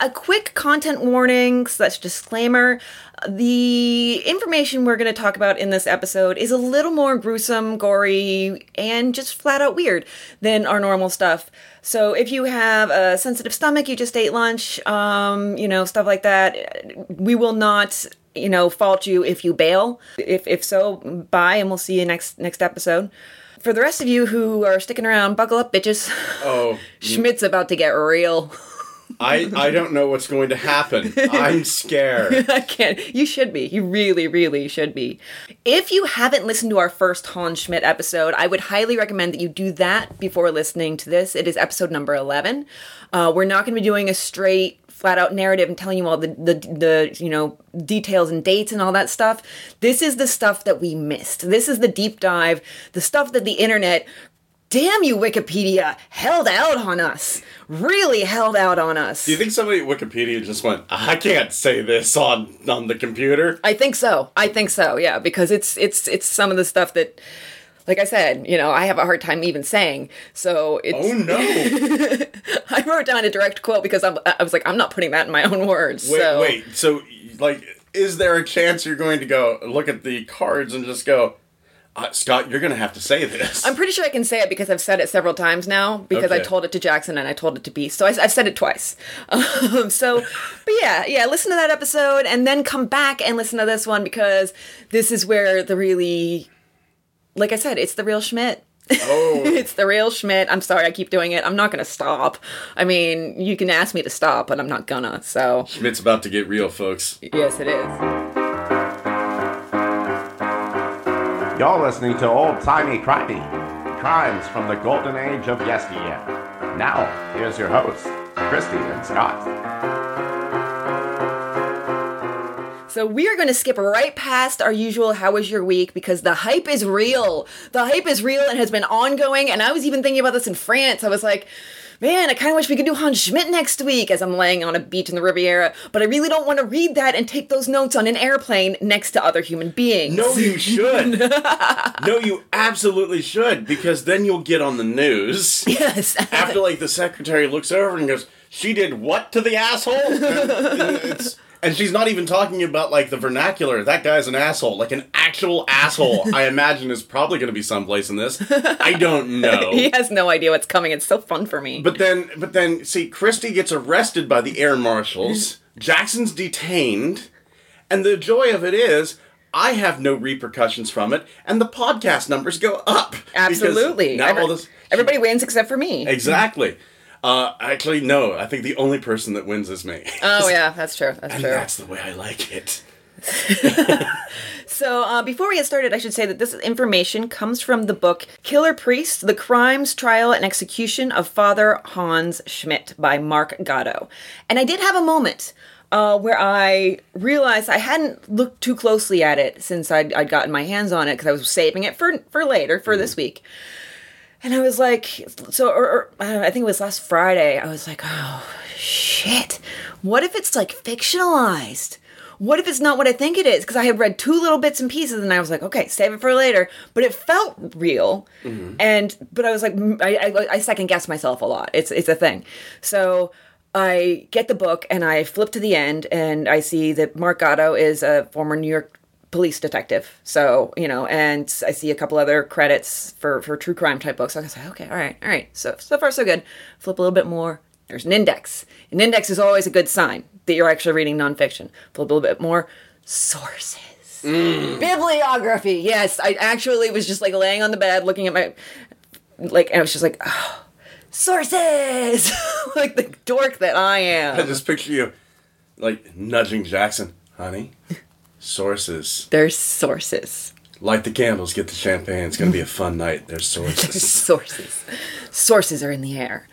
A quick content warning slash disclaimer. The information we're going to talk about in this episode is a little more gruesome, gory, and just flat out weird than our normal stuff. So if you have a sensitive stomach, you just ate lunch, um, you know, stuff like that, we will not, you know, fault you if you bail. If if so, bye, and we'll see you next next episode. For the rest of you who are sticking around, buckle up, bitches. Oh, Schmidt's about to get real. I I don't know what's going to happen. I'm scared. I can't. You should be. You really, really should be. If you haven't listened to our first Hans Schmidt episode, I would highly recommend that you do that before listening to this. It is episode number 11. Uh, we're not going to be doing a straight flat out narrative and telling you all the, the the you know details and dates and all that stuff this is the stuff that we missed this is the deep dive the stuff that the internet damn you wikipedia held out on us really held out on us Do you think somebody at Wikipedia just went, I can't say this on on the computer? I think so. I think so. Yeah, because it's it's it's some of the stuff that, like I said, you know, I have a hard time even saying. So it's. Oh no. I wrote down a direct quote because I'm, I was like, I'm not putting that in my own words. Wait, so. wait. So like is there a chance you're going to go look at the cards and just go, uh, Scott, you're going to have to say this. I'm pretty sure I can say it because I've said it several times now. Because I told it to Jackson and I told it to Beast, so I, I've said it twice. Um, so, but yeah, yeah, listen to that episode and then come back and listen to this one because this is where the really, like I said, it's the real Schmidt. oh, it's the real Schmidt. I'm sorry I keep doing it. I'm not gonna stop. I mean, you can ask me to stop, but I'm not gonna. So Schmidt's about to get real, folks. yes, it is. You're listening to Old Timey Crimey, crimes from the golden age of yesteryear. Now, here's your hosts, Christy and Scott. So we are going to skip right past our usual "How was your week?" because the hype is real. The hype is real and has been ongoing. And I was even thinking about this in France. I was like, man, I kind of wish we could do Hans Schmidt next week as I'm laying on a beach in the Riviera. But I really don't want to read that and take those notes on an airplane next to other human beings. No, you should. no, you absolutely should because then you'll get on the news. Yes. after like the secretary looks over and goes, "She did what to the asshole?" And, and it's and she's not even talking about like the vernacular. That guy's an asshole, like an actual asshole. I imagine is probably going to be someplace in this. I don't know. he has no idea what's coming. It's so fun for me. But then, but then, see, Christy gets arrested by the air marshals. Jackson's detained, and the joy of it is. I have no repercussions from it, and the podcast numbers go up. Absolutely. Now Every- all this, everybody wins except for me. Exactly. Uh, actually, no. I think the only person that wins is me. Oh yeah, that's true. That's and true. that's the way I like it. So uh, before we get started, I should say that this information comes from the book "Killer Priest: The Crimes, Trial, and Execution of Father Hans Schmidt" by Mark Gado. And I did have a moment. Uh, where I realized I hadn't looked too closely at it since I'd, I'd gotten my hands on it because I was saving it for for later for this week. And I was like, so, or, or I think it was last Friday. I was like, oh shit! What if it's like fictionalized? What if it's not what I think it is? Because I had read two little bits and pieces, and I was like, okay, save it for later. But it felt real, mm-hmm. and but I was like, I, I, I second guess myself a lot. It's it's a thing. So I get the book and I flip to the end, and I see that Mark Gado is a former New York police detective. So, you know, and I see a couple other credits for, for true crime type books. I was like, okay, all right, all right. So, so far, so good. Flip a little bit more. There's an index. An index is always a good sign that you're actually reading nonfiction. Flip a little bit more. Sources. Mm. Bibliography. Yes, I actually was just like laying on the bed looking at my, like, and I was just like, oh, sources! like the dork that I am. I just picture you, like nudging Jackson, honey. Sources. There's sources. Light the candles, get the champagne. It's gonna be a fun night. There's sources. sources. Sources are in the air.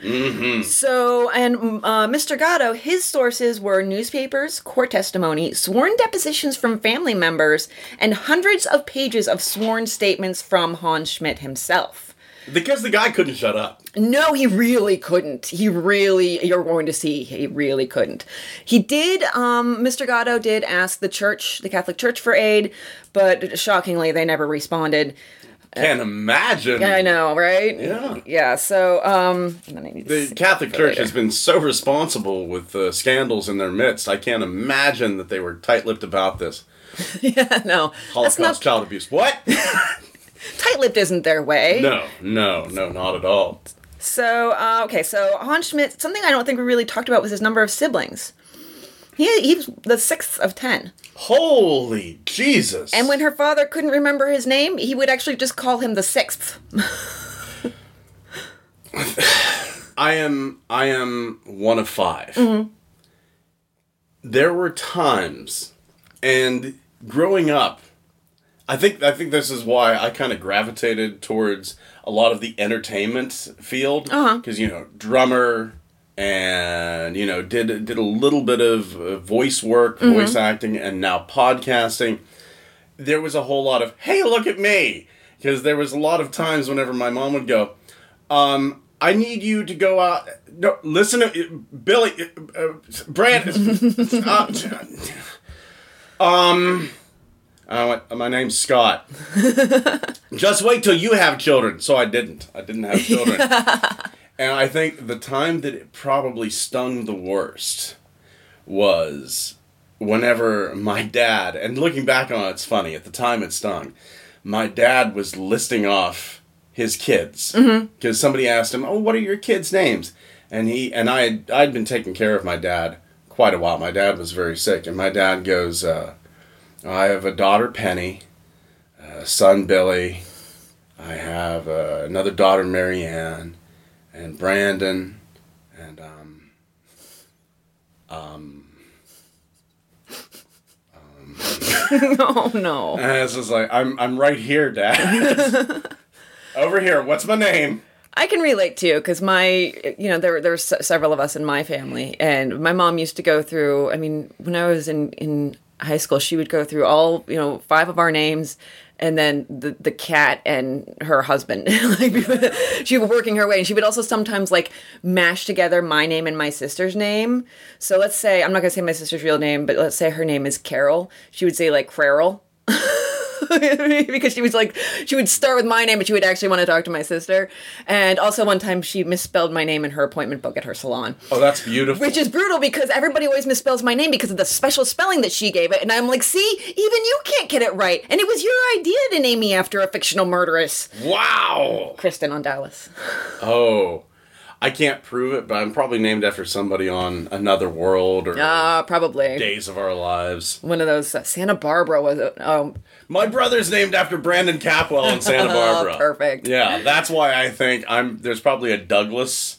So, and uh, Mr. Gado, his sources were newspapers, court testimony, sworn depositions from family members, and hundreds of pages of sworn statements from Hans Schmidt himself. Because the guy couldn't shut up. No, he really couldn't. He really, you're going to see, he really couldn't. He did, um, Mr. Gado did ask the church, the Catholic Church, for aid, but shockingly, they never responded. Can't imagine. I know, right? Yeah. Yeah. So, um, and then I need to The Catholic Church later. has been so responsible with uh, scandals in their midst. I can't imagine that they were tight-lipped about this. yeah, no, that's Holocaust not child abuse. What? tight-lipped. Isn't their way? no, no, no, not at all. So, uh, okay, so Hans Schmidt, something I don't think we really talked about was his number of siblings. He, he was the sixth of ten. Holy Jesus! And when her father couldn't remember his name, he would actually just call him the sixth. I am I am one of 5 Mm-hmm. There were times, and growing up, I think I think this is why I kind of gravitated towards a lot of the entertainment field Uh-huh. because you know drummer and you know did did a little bit of uh, voice work, Mm-hmm. voice acting, and now podcasting. There was a whole lot of hey, look at me because there was a lot of times whenever my mom would go, um, I need you to go out. No, listen to Billy, uh, Brand. uh, um, I went, my name's Scott. Just wait till you have children. So I didn't. I didn't have children. and I think the time that it probably stung the worst was whenever my dad, and looking back on it, it's funny. At the time, it stung. My dad was listing off his kids because somebody asked him, "Oh, what are your kids' names?" And he and I had, I'd been taking care of my dad quite a while. My dad was very sick, and my dad goes, uh, "I have a daughter, Penny, a son, Billy. I have uh, another daughter, Marianne, and Brandon, and um, um oh no. And it's just like I'm I'm right here, Dad. Over here. What's my name? I can relate to you because my, you know, there there's se- several of us in my family, and my mom used to go through. I mean, when I was in in high school, she would go through all, you know, five of our names, and then the the cat and her husband. like she was working her way, and she would also sometimes like mash together my name and my sister's name. So let's say I'm not gonna say my sister's real name, but let's say her name is Carol. She would say like Carol. because she was like she would start with my name but she would actually want to talk to my sister. And also one time she misspelled my name in her appointment book at her salon. Oh, that's beautiful. which is brutal because everybody always misspells my name because of the special spelling that she gave it. And i'm like see? Even you can't get it right. And it was your idea to name me after a fictional murderess. Wow. kristen on dallas. Oh, I can't prove it, but I'm probably named after somebody on Another World or uh probably Days of Our Lives. one of those uh, santa barbara was it oh My brother's named after Brandon Capwell in Santa Barbara. perfect. Yeah, that's why I think I'm. There's probably a Douglas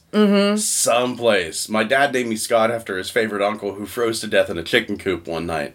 someplace. My dad named me Scott after his favorite uncle who froze to death in a chicken coop one night.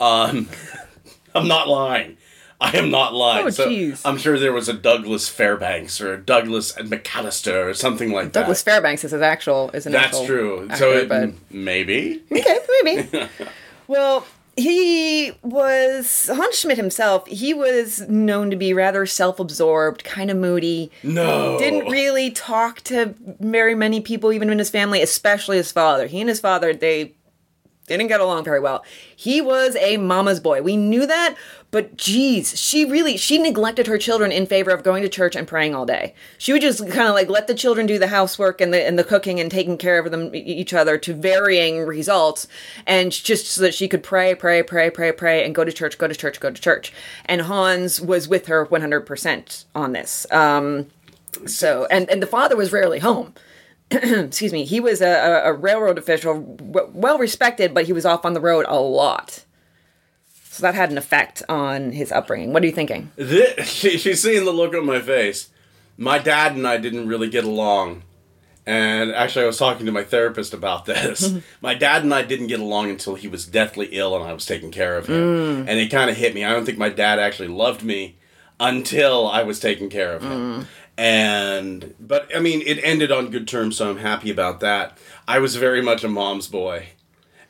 Um, I'm not lying. I am not lying. Oh, So, jeez. I'm sure there was a Douglas Fairbanks or a Douglas McAllister or something like douglas that. Douglas Fairbanks is his actual is an That's actual true. actor, So it, but maybe. Okay, maybe. well, he was Hans Schmidt himself. He was known to be rather self-absorbed, kind of moody. No. Didn't really talk to very many people, even in his family, especially his father. He and his father, they didn't get along very well. He was a mama's boy. We knew that, but geez, she really she neglected her children in favor of going to church and praying all day. She would just kind of like let the children do the housework and the and the cooking and taking care of them each other to varying results, and just so that she could pray, pray, pray, pray, pray, and go to church, go to church, go to church. And Hans was with her one hundred percent on this. Um, so and and the father was rarely home excuse me, he was a, a, railroad official, w- well respected, but he was off on the road a lot. So that had an effect on his upbringing. What are you thinking? This, she, she's seeing the look on my face. My dad and I didn't really get along. And actually, I was talking to my therapist about this. my dad and I didn't get along until he was deathly ill and I was taking care of him. Mm. And it kind of hit me. I don't think my dad actually loved me until I was taking care of him. Mm. And, but I mean, it ended on good terms, so I'm happy about that. I was very much a mom's boy.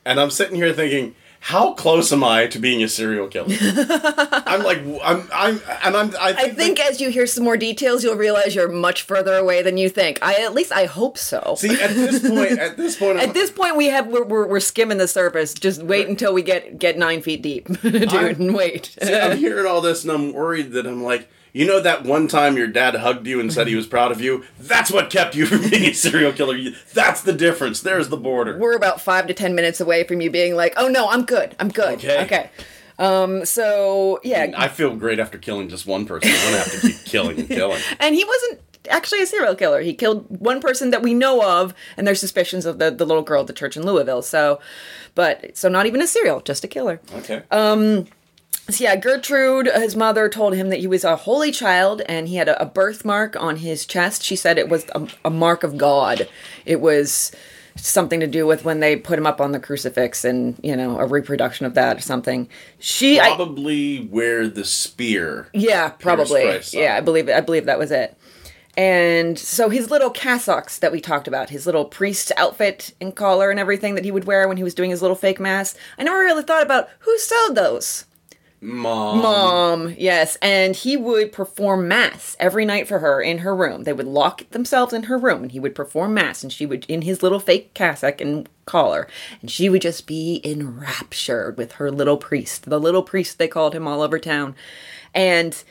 And I'm sitting here thinking, how close am I to being a serial killer? I'm like, I'm, I'm, and I'm, I think, I think as you hear some more details, you'll realize you're much further away than you think. I at least I hope so. see, at this point, at this point, I'm, at this point, we have we're, we're, we're skimming the surface. Just wait until we get get nine feet deep, dude, I'm- and wait. see, I'm hearing all this and I'm worried that I'm like, You know that one time your dad hugged you and said he was proud of you? That's what kept you from being a serial killer. That's the difference. There's the border. We're about five to ten minutes away from you being like, "Oh no, I'm good. I'm good." Okay. Okay. Um. So yeah, I feel great after killing just one person. I don't have to keep killing and killing. and he wasn't actually a serial killer. He killed one person that we know of, and there's suspicions of the the little girl at the church in Louisville. So, but so not even a serial, just a killer. Okay. So yeah, Gertrude, uh, his mother, told him that he was a holy child and he had a, a birthmark on his chest. She said it was a, a mark of God. It was something to do with when they put him up on the crucifix and you know a reproduction of that or something. She, I, Probably where the spear. yeah, probably, yeah, I believe I believe that was it. And so his little cassocks that we talked about, his little priest outfit and collar and everything that he would wear when he was doing his little fake mass. I never really thought about who sewed those. Mom. Mom, yes, and he would perform mass every night for her in her room. They would lock themselves in her room, and he would perform mass, and she would in his little fake cassock and collar, and she would just be enraptured with her little priest, the little priest they called him all over town, and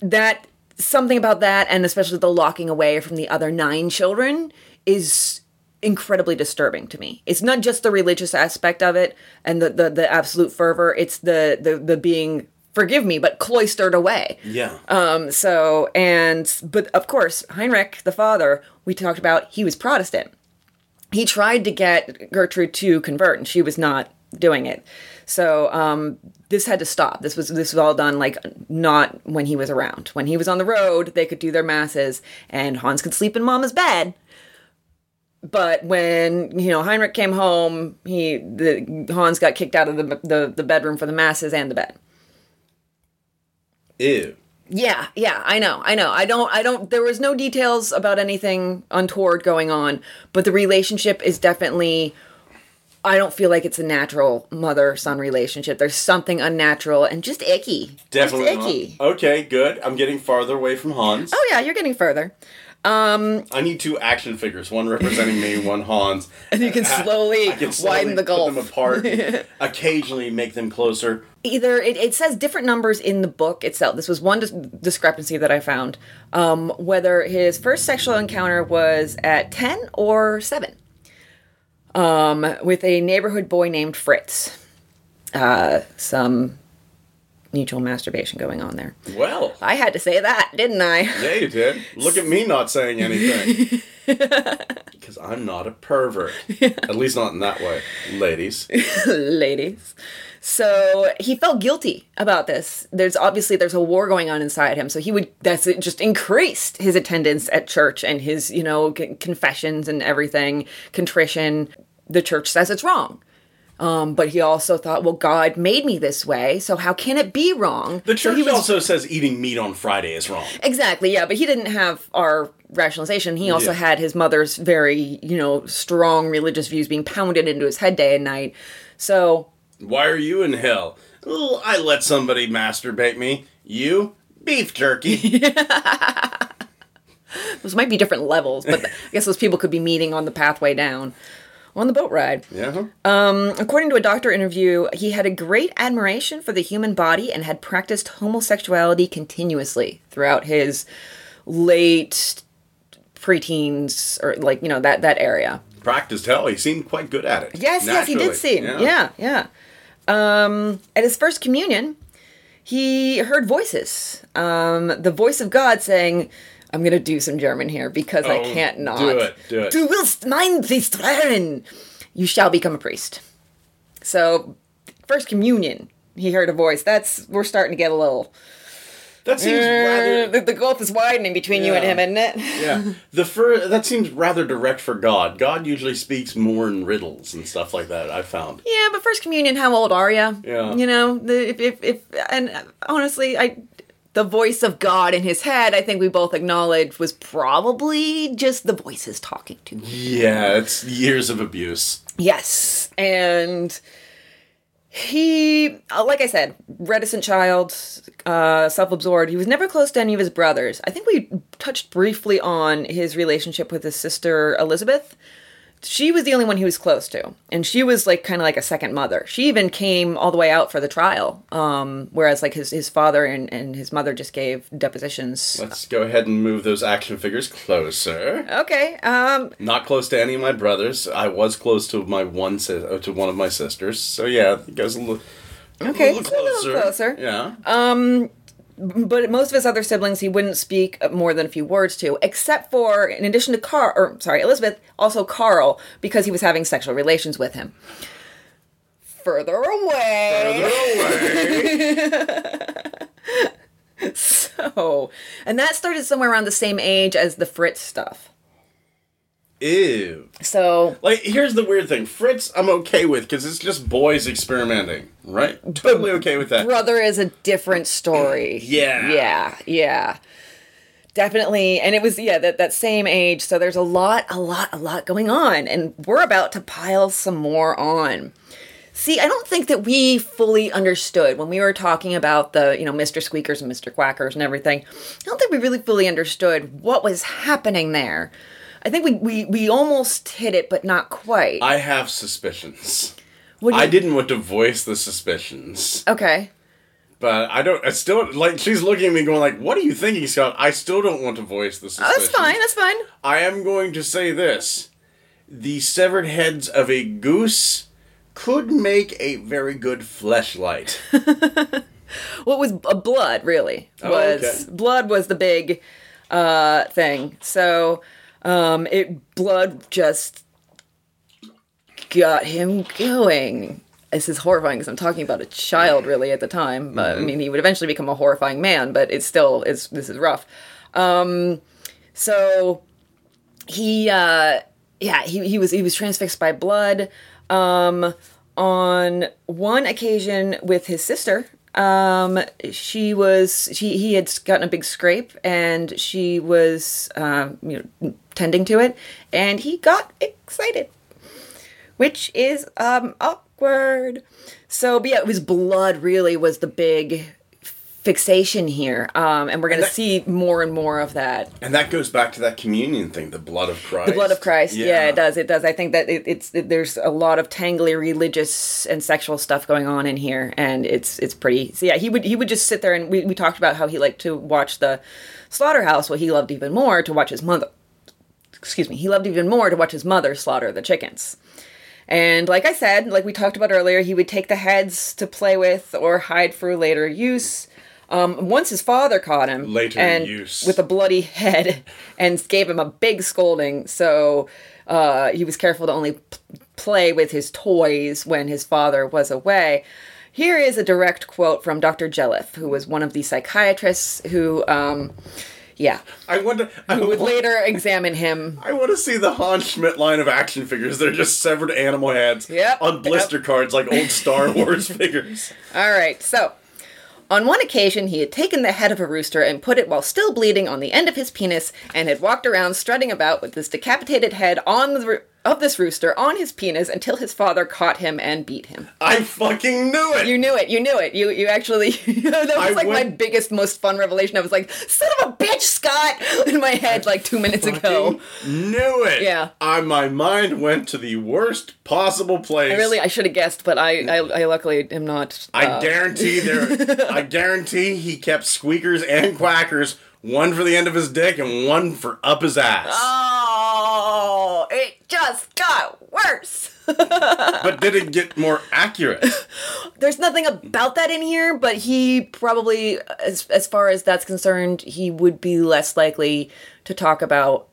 that something about that, and especially the locking away from the other nine children, is incredibly disturbing to me. It's not just the religious aspect of it and the the, the absolute fervor. It's the, the the being forgive me, but cloistered away. Yeah. Um. So and but of course Heinrich, the father, we talked about, he was Protestant. He tried to get Gertrude to convert, and she was not doing it. So um, this had to stop. This was this was all done like not when he was around. When he was on the road, they could do their masses, and Hans could sleep in Mama's bed. But when you know Heinrich came home, he the Hans got kicked out of the the, the bedroom for the masses and the bed. Ew. Yeah, yeah, I know, I know. I don't, I don't. There was no details about anything untoward going on, but the relationship is definitely. I don't feel like it's a natural mother son relationship. There's something unnatural and just icky. Definitely. just not. icky. Okay, good. I'm getting farther away from Hans. Oh yeah, you're getting further. I need two action figures, one representing me, one Hans. And you can slowly I can slowly widen the gulf. Put them apart. occasionally make them closer. Either it, it says different numbers in the book itself. This was one dis- discrepancy that I found. Um, whether his first sexual encounter was at ten or seven. Um, with a neighborhood boy named Fritz. Uh, some mutual masturbation going on there. Well, I had to say that, didn't I? yeah, you did. Look at me not saying anything. Because I'm not a pervert. At least not in that way, ladies. ladies. So he felt guilty about this. There's obviously there's a war going on inside him. So he would that's it just increased his attendance at church and his you know c- confessions and everything, contrition. The church says it's wrong. Um, but he also thought, well, God made me this way, so how can it be wrong? The So church he was- also says eating meat on Friday is wrong. Exactly, yeah, but he didn't have our rationalization. He also Yeah. had his mother's very, you know, strong religious views being pounded into his head day and night. So, Why are you in hell? Oh, I let somebody masturbate me. You? Beef jerky. those might be different levels, but I guess those people could be meeting on the pathway down on the boat ride. yeah. According to a doctor interview, he had a great admiration for the human body and had practiced homosexuality continuously throughout his late preteens or like, you know, that that area. Practiced hell. He seemed quite good at it. Yes, yes, he did Naturally. seem. Yeah, yeah. Um, at his first communion, he heard voices. Um, the voice of God saying, I'm going to do some German here because I Oh, can't not. do it, do it. Du willst mein. You shall become a priest. So, first communion, he heard a voice. That's, we're starting to get a little, That seems uh, rather. the, the gulf is widening between you and him, isn't it? Yeah. The fir- that seems rather direct for God. God usually speaks more in riddles and stuff like that. I found. Yeah, but first communion, how old are you? Yeah. You know, the, if, if, if, and honestly, I, the voice of God in his head, I think we both acknowledge was probably just the voices talking to him. Yeah, it's years of abuse. Yes. And he, uh, like I said, reticent child, uh, self absorbed. He was never close to any of his brothers. I think we touched briefly on his relationship with his sister Elizabeth. She was the only one he was close to, and she was like kind of like a second mother. She even came all the way out for the trial, um, whereas like his his father and, and his mother just gave depositions. Let's go ahead and move those action figures closer. Okay, um, Not close to any of my brothers. I was close to my one si- uh, to one of my sisters. So yeah, it goes a little. Okay, a little it's a little closer. Yeah. But most of his other siblings he wouldn't speak more than a few words to, except for, in addition to Carl, or sorry, Elizabeth, also Carl, because he was having sexual relations with him. Further away. So, and that started somewhere around the same age as the Fritz stuff. Ew. So, Like, here's the weird thing. Fritz, I'm okay with because it's just boys experimenting, right? Totally okay with that. brother is a different story. Yeah. Yeah, yeah. Definitely. And it was, yeah, that, that same age. So there's a lot, a lot, a lot going on. And we're about to pile some more on. See, I don't think that we fully understood when we were talking about the, you know, Mr. Squeakers and Mr. Quackers and everything. I don't think we really fully understood what was happening there. I think we, we, we almost hit it, but not quite. I have suspicions. What you- I didn't want to voice the suspicions, Okay. but I don't. I still like. She's looking at me, going like, "What are you thinking, Scott?" I still don't want to voice the Oh, that's fine. That's fine. I am going to say this: the severed heads of a goose could make a very good fleshlight. what was uh, blood really was Oh, okay. blood was the big uh thing so um it blood just got him going. This is horrifying because i'm talking about a child really at the time but i mean he would eventually become a horrifying man but it's still it's this is rough. Um so he uh yeah he, he was he was transfixed by blood um on one occasion with his sister um she was she he had gotten a big scrape and she was um you know tending to it and he got excited which is um awkward. So but yeah it was blood really was the big fixation here um and we're gonna see more and more of that and that goes back to that communion thing, the blood of Christ. the blood of Christ. Yeah, it does. It does. I think that it, it's it, there's a lot of tangly religious and sexual stuff going on in here, and it's it's pretty. So yeah, he would he would just sit there and we, we talked about how he liked to watch the slaughterhouse. What he loved even more to watch his mother. Excuse me. He loved even more to watch his mother slaughter the chickens. And like I said, like we talked about earlier, he would take the heads to play with or hide for later use. Um, once his father caught him Later and use. with a bloody head and gave him a big scolding. So uh, he was careful to only p- play with his toys when his father was away. Here is a direct quote from Dr. Jelliffe, who was one of the psychiatrists who, um, yeah, I wonder. I who would want, later examine him. I want to see the Hans Schmidt line of action figures. They're just severed animal heads Yep, on blister cards like old Star Wars figures. All right, so on one occasion, he had taken the head of a rooster and put it while still bleeding on the end of his penis and had walked around strutting about with this decapitated head on the of this rooster on his penis until his father caught him and beat him. I fucking knew it. You knew it. You knew it. You you actually that was I like my biggest, most fun revelation. I was like, "Son of a bitch, Scott!" in my head like two minutes ago. Knew it. Yeah. I, my mind went to the worst possible place. I really, I should have guessed, but I, I, I luckily am not. I uh, guarantee there. I guarantee he kept squeakers and quackers, one for the end of his dick and one for up his ass. Oh, it just got worse. But did it get more accurate? There's nothing about that in here, but he probably, as as far as that's concerned, he would be less likely to talk about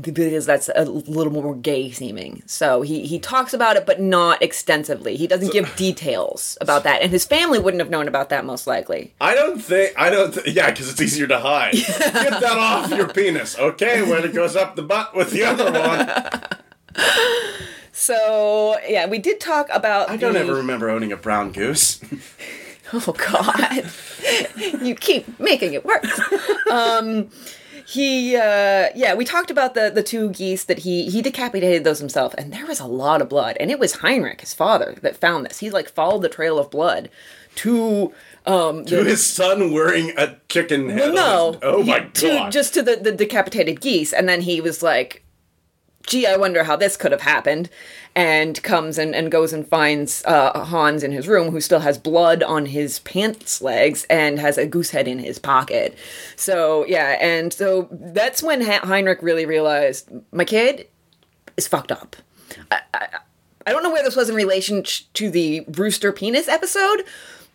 because that's a little more gay seeming. So he he talks about it, but not extensively. He doesn't give details about that, and his family wouldn't have known about that most likely. I don't think. I don't. Th- yeah, because it's easier to hide. Get that off your penis, okay? When it goes up the butt with the other one. So yeah, we did talk about. I don't the- ever remember owning a brown goose. Oh God, you keep making it work. um, he, uh, yeah, we talked about the the two geese that he he decapitated those himself, and there was a lot of blood, and it was Heinrich, his father, that found this. He like followed the trail of blood to um to his son wearing a chicken head. no, Oh he- my to, god. just to the the decapitated geese, and then he was like gee, I wonder how this could have happened, and comes and, and goes and finds uh, Hans in his room, who still has blood on his pants legs and has a goose head in his pocket. So, yeah, and so that's when Heinrich really realized my kid is fucked up. I, I, I don't know where this was in relation to the rooster penis episode,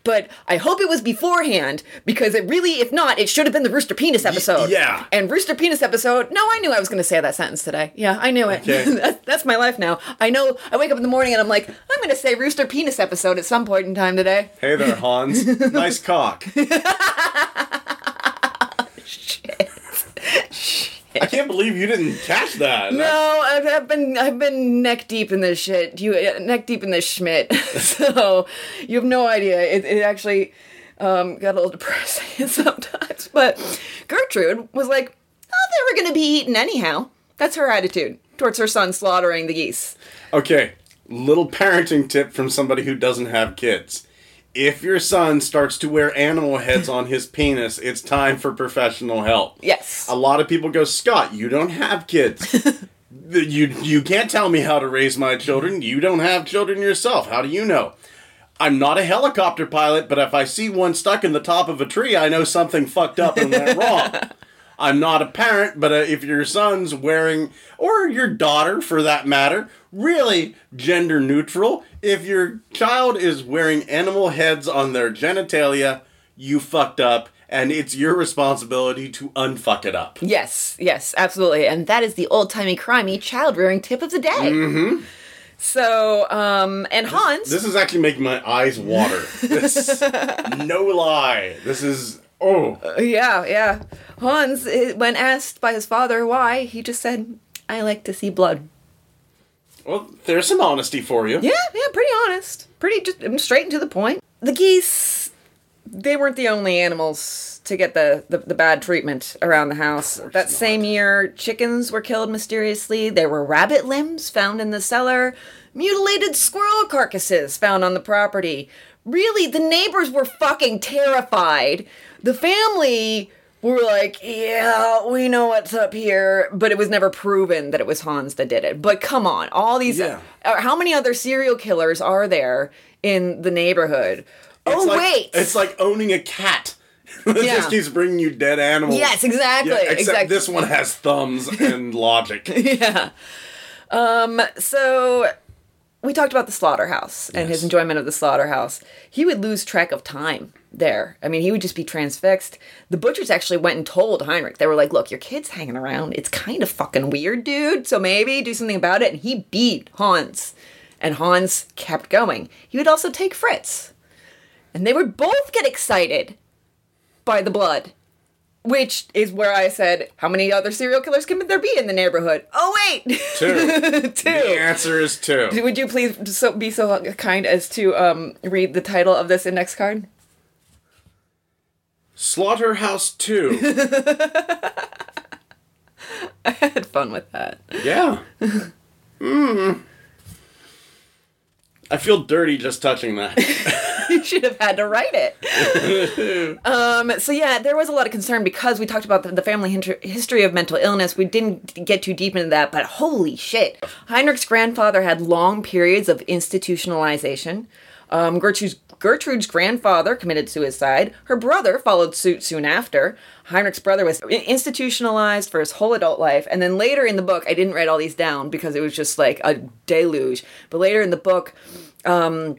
but I hope it was beforehand because it really, if not, it should have been the Rooster Penis episode. yeah. And Rooster Penis episode, no, I knew I was going to say that sentence today. Yeah, I knew it. Okay. that's, that's my life now. I know, I wake up in the morning and I'm like, I'm going to say Rooster Penis episode at some point in time today. Hey there, Hans. nice cock. Shit. I can't believe you didn't catch that. No, I've, I've been I've been neck deep in this shit. You uh, neck deep in this schmidt. so you have no idea. It, it actually um, got a little depressing sometimes. But Gertrude was like, "Oh, they were going to be eaten anyhow." That's her attitude towards her son slaughtering the geese. Okay, little parenting tip from somebody who doesn't have kids. If your son starts to wear animal heads on his penis, it's time for professional help. Yes. A lot of people go, Scott, you don't have kids. you you can't tell me how to raise my children. You don't have children yourself. How do you know? I'm not a helicopter pilot, but if I see one stuck in the top of a tree, I know something fucked up and went wrong. I'm not a parent, but uh, if your son's wearing, or your daughter for that matter, really gender neutral, if your child is wearing animal heads on their genitalia, you fucked up, and it's your responsibility to unfuck it up. Yes, yes, absolutely. And that is the old timey crimey child rearing tip of the day. Mm-hmm. So, um, and Hans. This is actually making my eyes water. This, no lie. This is, oh. Yeah, yeah. Hans, eh, when asked by his father why, he just said, I like to see blood. Well, there's some honesty for you. Yeah, yeah, pretty honest. Pretty just mm, straight and to the point. The geese, they weren't the only animals to get the, the, the bad treatment around the house. That not. same year, chickens were killed mysteriously. There were rabbit limbs found in the cellar, mutilated squirrel carcasses found on the property. Really, the neighbors were fucking terrified. The family were like, yeah, we know what's up here, but it was never proven that it was Hans that did it. But come on, all these, Yeah. uh, how many other serial killers are there in the neighborhood? oh like- wait, It's like owning a cat. it Yeah. just keeps bringing you dead animals. yes, exactly, Yeah, except exactly. this one has thumbs and logic. yeah. Um. So we talked about the slaughterhouse and his enjoyment of the slaughterhouse. He would lose track of time there. I mean, he would just be transfixed. The butchers actually went and told Heinrich. They were like, "Look, your kid's hanging around. It's kind of fucking weird, dude. So maybe do something about it." And he beat Hans, and Hans kept going. He would also take Fritz, and they would both get excited by the blood. Which is where I said, how many other serial killers can there be in the neighborhood? Oh wait, Two. two. The answer is two. Would you please so be so kind as to um, read the title of this index card? Slaughterhouse 2. I had fun with that. yeah. Mm. I feel dirty just touching that. you should have had to write it. um, so yeah, there was a lot of concern because we talked about the, the family hinter- history of mental illness. We didn't get too deep into that, but holy shit, Heinrich's grandfather had long periods of institutionalization. Um, Gertrude's Gertrude's grandfather committed suicide. Her brother followed suit soon after. Heinrich's brother was institutionalized for his whole adult life. And then later in the book, I didn't write all these down because it was just like a deluge. But later in the book, um,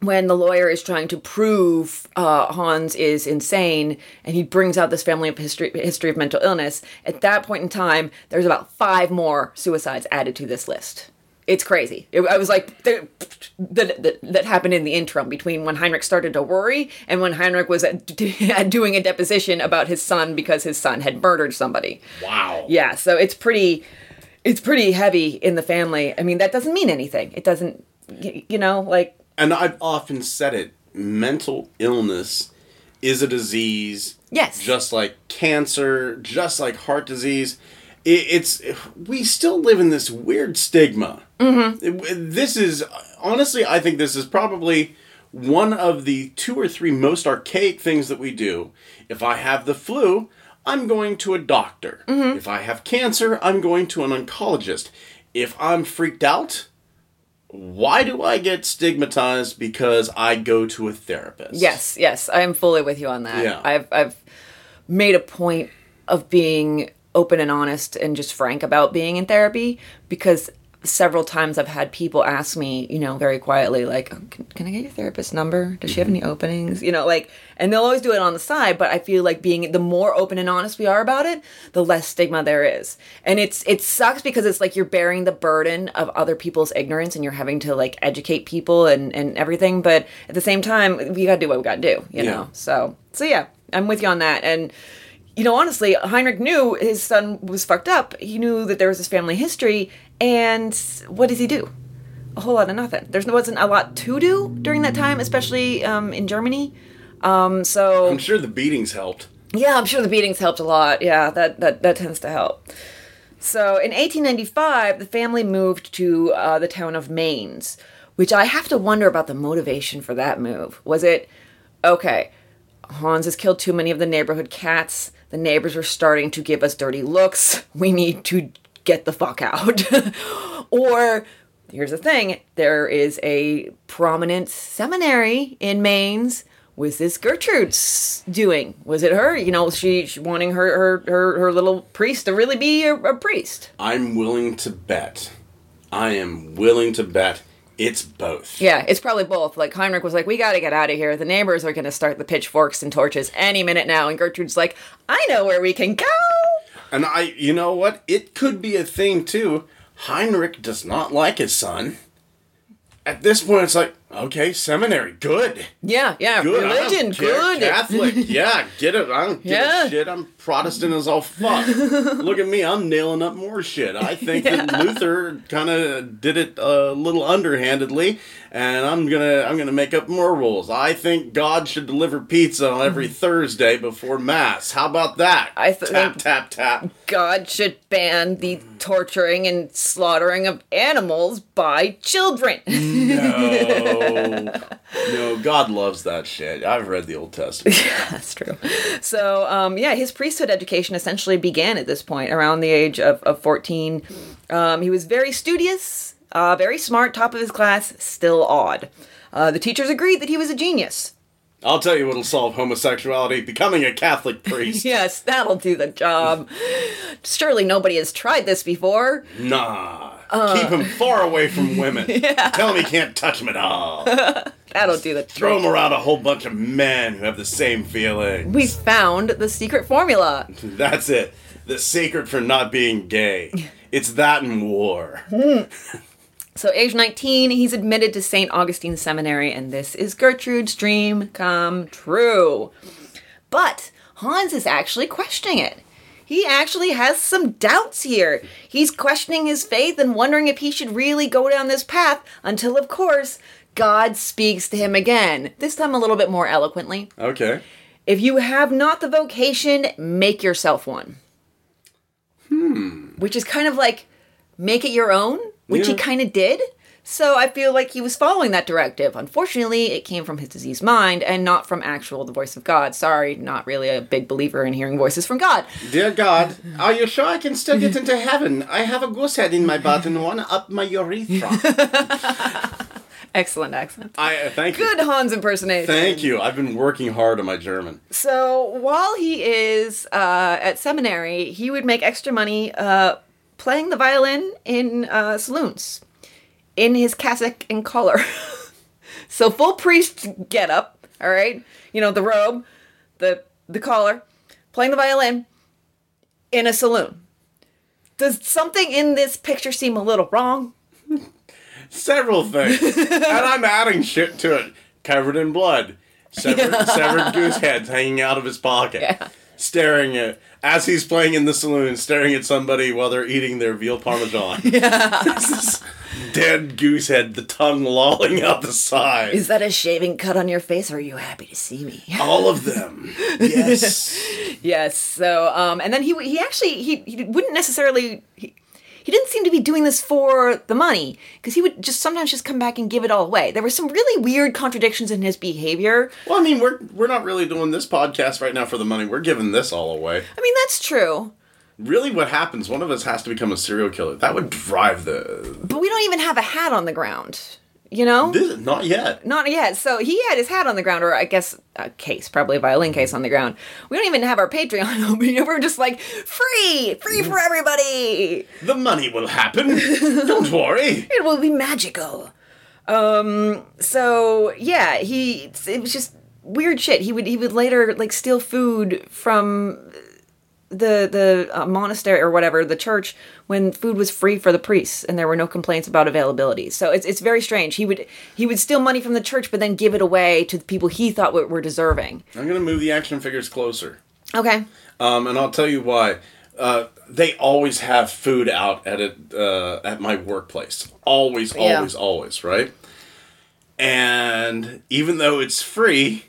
when the lawyer is trying to prove uh, Hans is insane, and he brings out this family of history history of mental illness. At that point in time, there's about five more suicides added to this list. It's crazy. It, I was like, that that happened in the interim between when Heinrich started to worry and when Heinrich was at, doing a deposition about his son because his son had murdered somebody. Wow. Yeah, so it's pretty it's pretty heavy in the family. I mean, that doesn't mean anything. It doesn't you know, like And I've often said it mental illness is a disease. Yes. Just like cancer, just like heart disease. It, it's we still live in this weird stigma. Mm-hmm. This is honestly, I think this is probably one of the two or three most archaic things that we do. If I have the flu, I'm going to a doctor. If I have cancer, I'm going to an oncologist. if I'm freaked out, why do I get stigmatized because I go to a therapist? Yes, yes, I am fully with you on that. Yeah. I've I've made a point of being open and honest and just frank about being in therapy because several times I've had people ask me, you know, very quietly, like, oh, can, can I get your therapist's number? Does she have any mm-hmm. openings? You know, like, and they'll always do it on the side, but I feel like being the more open and honest we are about it, the less stigma there is. And it's, it sucks because it's like you're bearing the burden of other people's ignorance and you're having to like educate people and, and everything. But at the same time, we gotta do what we gotta do, you Yeah. know? So, so yeah, I'm with you on that. And, you know, honestly, Heinrich knew his son was fucked up. He knew that there was this family history, and what does he do? A whole lot of nothing. There wasn't a lot to do during that time, especially um, in Germany. Um, so I'm sure the beatings helped. yeah, I'm sure the beatings helped a lot. Yeah, that that that tends to help. So in 1895, the family moved to uh, the town of Mainz, which I have to wonder about the motivation for that move. Was it okay? Hans has killed too many of the neighborhood cats. The neighbors are starting to give us dirty looks. We need to get the fuck out. or here's the thing there is a prominent seminary in Mainz. Was this Gertrude's doing? Was it her? You know, she, she wanting her, her, her, her little priest to really be a, a priest. I'm willing to bet. I am willing to bet it's both. Yeah, it's probably both. Like Heinrich was like, "We got to get out of here. The neighbors are going to start the pitchforks and torches any minute now." And Gertrude's like, "I know where we can go." And I, you know what? It could be a thing too. Heinrich does not like his son. At this point, it's like, okay, seminary, good. Yeah, yeah, Good. Religion, good. Catholic, yeah, get it. I don't give Yeah. a shit. I'm Protestant as all fuck. Look at me, I'm nailing up more shit. I think that Luther kind of did it a little underhandedly, and I'm gonna I'm gonna make up more rules. I think God should deliver pizza on every Thursday before mass. How about that? I th- tap tap tap. God should ban the torturing and slaughtering of animals by children. No, no, God loves that shit. I've read the Old Testament. Yeah, That's true. So, um, yeah, his priesthood education essentially began at this point, around the age of, of 14. Um, he was very studious, uh, very smart, top of his class, still odd. Uh, the teachers agreed that he was a genius. I'll tell you what'll solve homosexuality: becoming a Catholic priest. Yes, that'll do the job. Surely nobody has tried this before. Nah. Uh. Keep him far away from women. Tell him he can't touch him at all. That'll do the trick. Throw him around a whole bunch of men who have the same feeling. We found the secret formula. That's it. The secret for not being gay. It's that and war. So, age 19, he's admitted to St. Augustine Seminary, and this is Gertrude's dream come true. But Hans is actually questioning it. He actually has some doubts here. He's questioning his faith and wondering if he should really go down this path until, of course, God speaks to him again, this time a little bit more eloquently. Okay. If you have not the vocation, make yourself one. Hmm. Which is kind of like make it your own, which he kind of did. So I feel like he was following that directive. Unfortunately, it came from his diseased mind and not from actual the voice of God. Sorry, not really a big believer in hearing voices from God. Dear God, are you sure I can still get into heaven? I have a goose head in my butt and one up my urethra. Excellent accent. I uh, thank you. Good Hans impersonation. Thank you. I've been working hard on my German. So while he is uh, at seminary, he would make extra money uh, playing the violin in uh, saloons in his cassock and collar. so full priest get up, all right? You know, the robe, the the collar, playing the violin in a saloon. Does something in this picture seem a little wrong? Several things. and I'm adding shit to it. Covered in blood. Severed, severed goose heads hanging out of his pocket. Yeah. Staring at, as he's playing in the saloon, staring at somebody while they're eating their veal parmesan. Is Dead goose head, the tongue lolling out the side. Is that a shaving cut on your face, or are you happy to see me? All of them. Yes. Yes. So, um, and then he he actually he he wouldn't necessarily he, he didn't seem to be doing this for the money because he would just sometimes just come back and give it all away. There were some really weird contradictions in his behavior. well, I mean, we're we're not really doing this podcast right now for the money. We're giving this all away. I mean, that's true. really what happens, one of us has to become a serial killer. That would drive the. But we don't even have a hat on the ground. You know? This, not yet. Not yet. So he had his hat on the ground, or I guess a case, probably a violin case on the ground. We don't even have our Patreon open. We're just like, free! Free for everybody! The money will happen. Don't worry. It will be magical. Um, so yeah, he, it was just weird shit. He would, he would later, like, steal food from the the uh, monastery or whatever the church when food was free for the priests and there were no complaints about availability so it's, it's very strange he would he would steal money from the church but then give it away to the people he thought were, were deserving I'm gonna move the action figures closer. okay Um, and I'll tell you why. Uh, they always have food out at it uh, at my workplace. Always, Yeah. always, always, right? And even though it's free,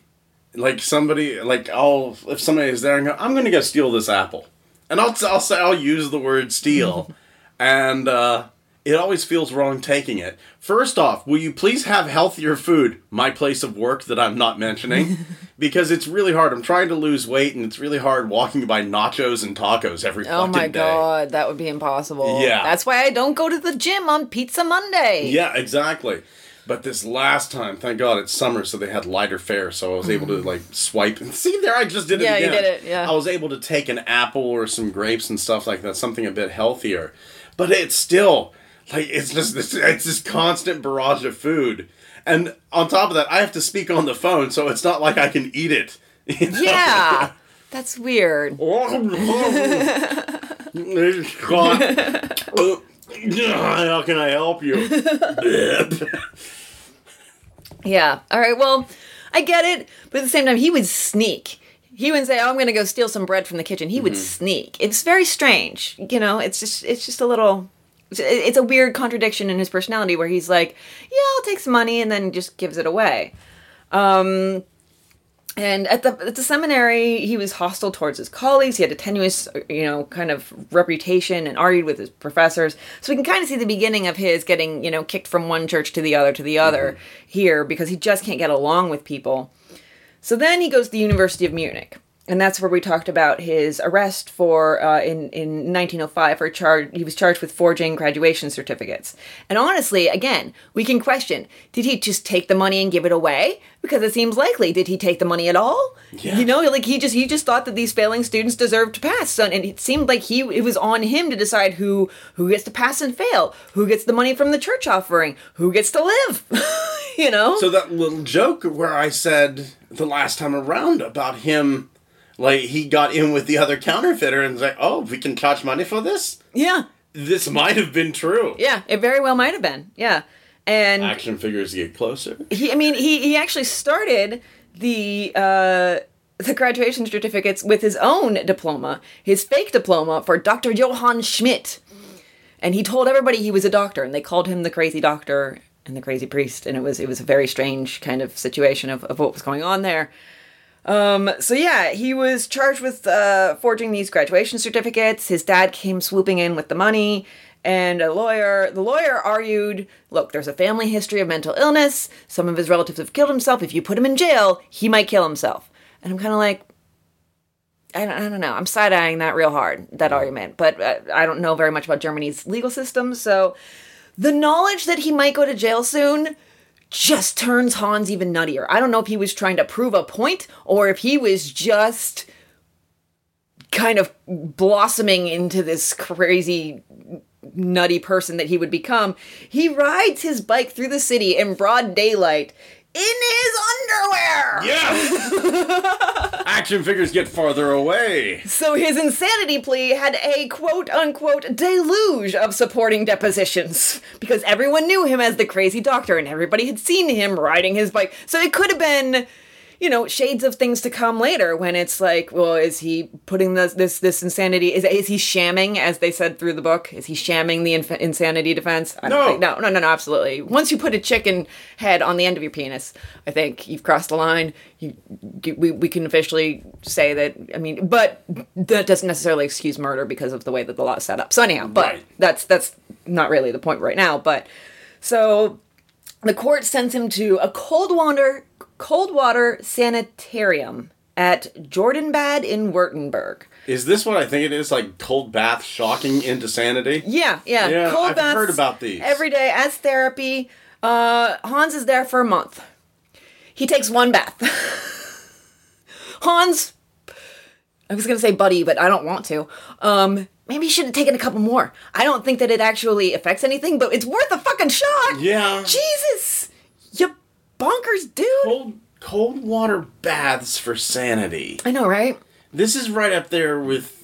like somebody, like I'll if somebody is there and go, I'm gonna go steal this apple, and I'll I'll say I'll use the word steal, and uh, it always feels wrong taking it. First off, will you please have healthier food? My place of work that I'm not mentioning, because it's really hard. I'm trying to lose weight, and it's really hard walking by nachos and tacos every oh my day. god that would be impossible Yeah. that's why i don't go to the gym on pizza monday Yeah, exactly. But this last time, thank God it's summer, so they had lighter fare, so I was able to mm-hmm. like swipe and see there. I just did it Yeah, you did it, yeah. I was able to take an apple or some grapes and stuff like that, something a bit healthier. But it's still like it's just this it's this constant barrage of food, and on top of that, I have to speak on the phone, so it's not like I can eat it. you know? yeah that's weird How can I help you? Yeah. All right. Well, I get it, but at the same time, he would sneak. He wouldn't say, "Oh, I'm going to go steal some bread from the kitchen." He would sneak. It's very strange. You know, it's just it's just a little. It's, it's a weird contradiction in his personality where he's like, "Yeah, I'll take some money," and then just gives it away. Um, and at the at the seminary, he was hostile towards his colleagues. He had a tenuous, you know, kind of reputation and argued with his professors. So we can kind of see the beginning of his getting, you know, kicked from one church to the other to the other mm-hmm. here because he just can't get along with people. So then he goes to the University of Munich, and that's where we talked about his arrest for uh, in in 1905 for charge. He was charged with forging graduation certificates. And honestly, again, we can question: Did he just take the money and give it away? Because it seems likely. Did he take the money at all? Yeah. You know, like he just he just thought that these failing students deserved to pass. So, and it seemed like he it was on him to decide who who gets to pass and fail, who gets the money from the church offering, who gets to live. you know. So that little joke where I said the last time around about him, like he got in with the other counterfeiter and was like, "Oh, we can charge money for this." yeah. This might have been true. Yeah, it very well might have been. Yeah. And Action figures get closer. he I mean he he actually started the uh the graduation certificates with his own diploma, his fake diploma for Dr. Johann Schmidt. And he told everybody he was a doctor and they called him the crazy doctor and the crazy priest and it was it was a very strange kind of situation of, of what was going on there. Um, so yeah, he was charged with uh, forging these graduation certificates. His dad came swooping in with the money, and a lawyer. The lawyer argued, "Look, there's a family history of mental illness. Some of his relatives have killed himself. If you put him in jail, he might kill himself." And I'm kind of like, I don't, I don't know. I'm side eyeing that real hard, that argument. But uh, I don't know very much about Germany's legal system. So the knowledge that he might go to jail soon just turns Hans even nuttier. I don't know if he was trying to prove a point or if he was just kind of blossoming into this crazy nutty person that he would become. He rides his bike through the city in broad daylight in his underwear. Yeah. Action figures get farther away. So his insanity plea had a quote unquote deluge of supporting depositions because everyone knew him as the crazy doctor and everybody had seen him riding his bike. So it could have been, you know, shades of things to come later when it's like, well, is he putting this this this insanity? Is is he shamming, as they said through the book? Is he shamming the inf- insanity defense? I don't No. think, no, no, no, no, absolutely. Once you put a chicken head on the end of your penis, I think you've crossed the line. You, you we we can officially say that. I mean, but that doesn't necessarily excuse murder because of the way that the law is set up. So anyhow, but Right. that's that's not really the point right now. But so the court sends him to a cold water cold water sanitarium at Jordanbad in Württemberg. Is this what I think it is? Like cold bath shocking into sanity? Yeah, yeah. Yeah, Cold I've baths heard about these. every day as therapy. Uh, Hans is there for a month. He takes one bath. Hans, I was gonna say buddy, but I don't want to. Um, maybe he should have taken a couple more. I don't think that it actually affects anything, but it's worth a fucking shot. Yeah. Jesus, bonkers dude. Cold cold water baths for sanity. I know, right? This is right up there with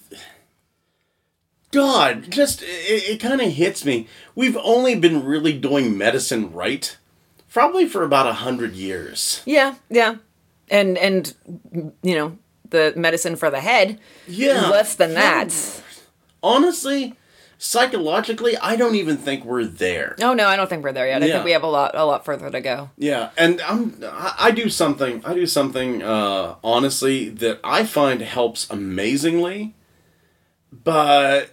God, just it, it kind of hits me. We've only been really doing medicine right probably for about a hundred years. Yeah, yeah. And and you know the medicine for the head. Yeah. less than that. Honestly, psychologically, I don't even think we're there. Oh no, I don't think we're there yet. I Yeah. think we have a lot a lot further to go. Yeah, and I'm I I do something I do something uh honestly that I find helps amazingly, but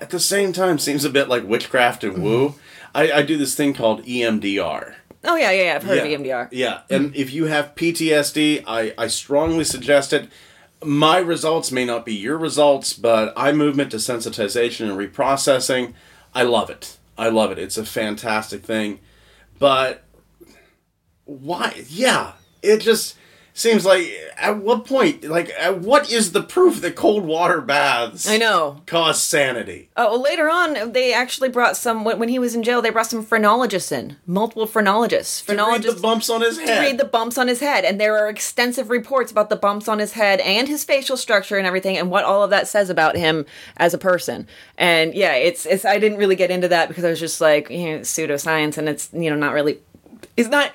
at the same time seems a bit like witchcraft and woo. I, I do this thing called EMDR. Oh yeah, yeah, yeah. I've heard yeah. of EMDR. Yeah, and if you have PTSD, I, I strongly suggest it. My results may not be your results, but eye movement desensitization and reprocessing, I love it. I love it. It's a fantastic thing. But why? Yeah, it just seems like at what point, like, at what is the proof that cold water baths I know. cause sanity? Oh, well, later on, they actually brought some when, he was in jail. They brought some phrenologists in, multiple phrenologists, To read phrenologists the bumps on his to head. read the bumps on his head, and there are extensive reports about the bumps on his head and his facial structure and everything, and what all of that says about him as a person. And yeah, it's it's. I didn't really get into that because I was just like you know, pseudoscience, and it's you know not really. It's not.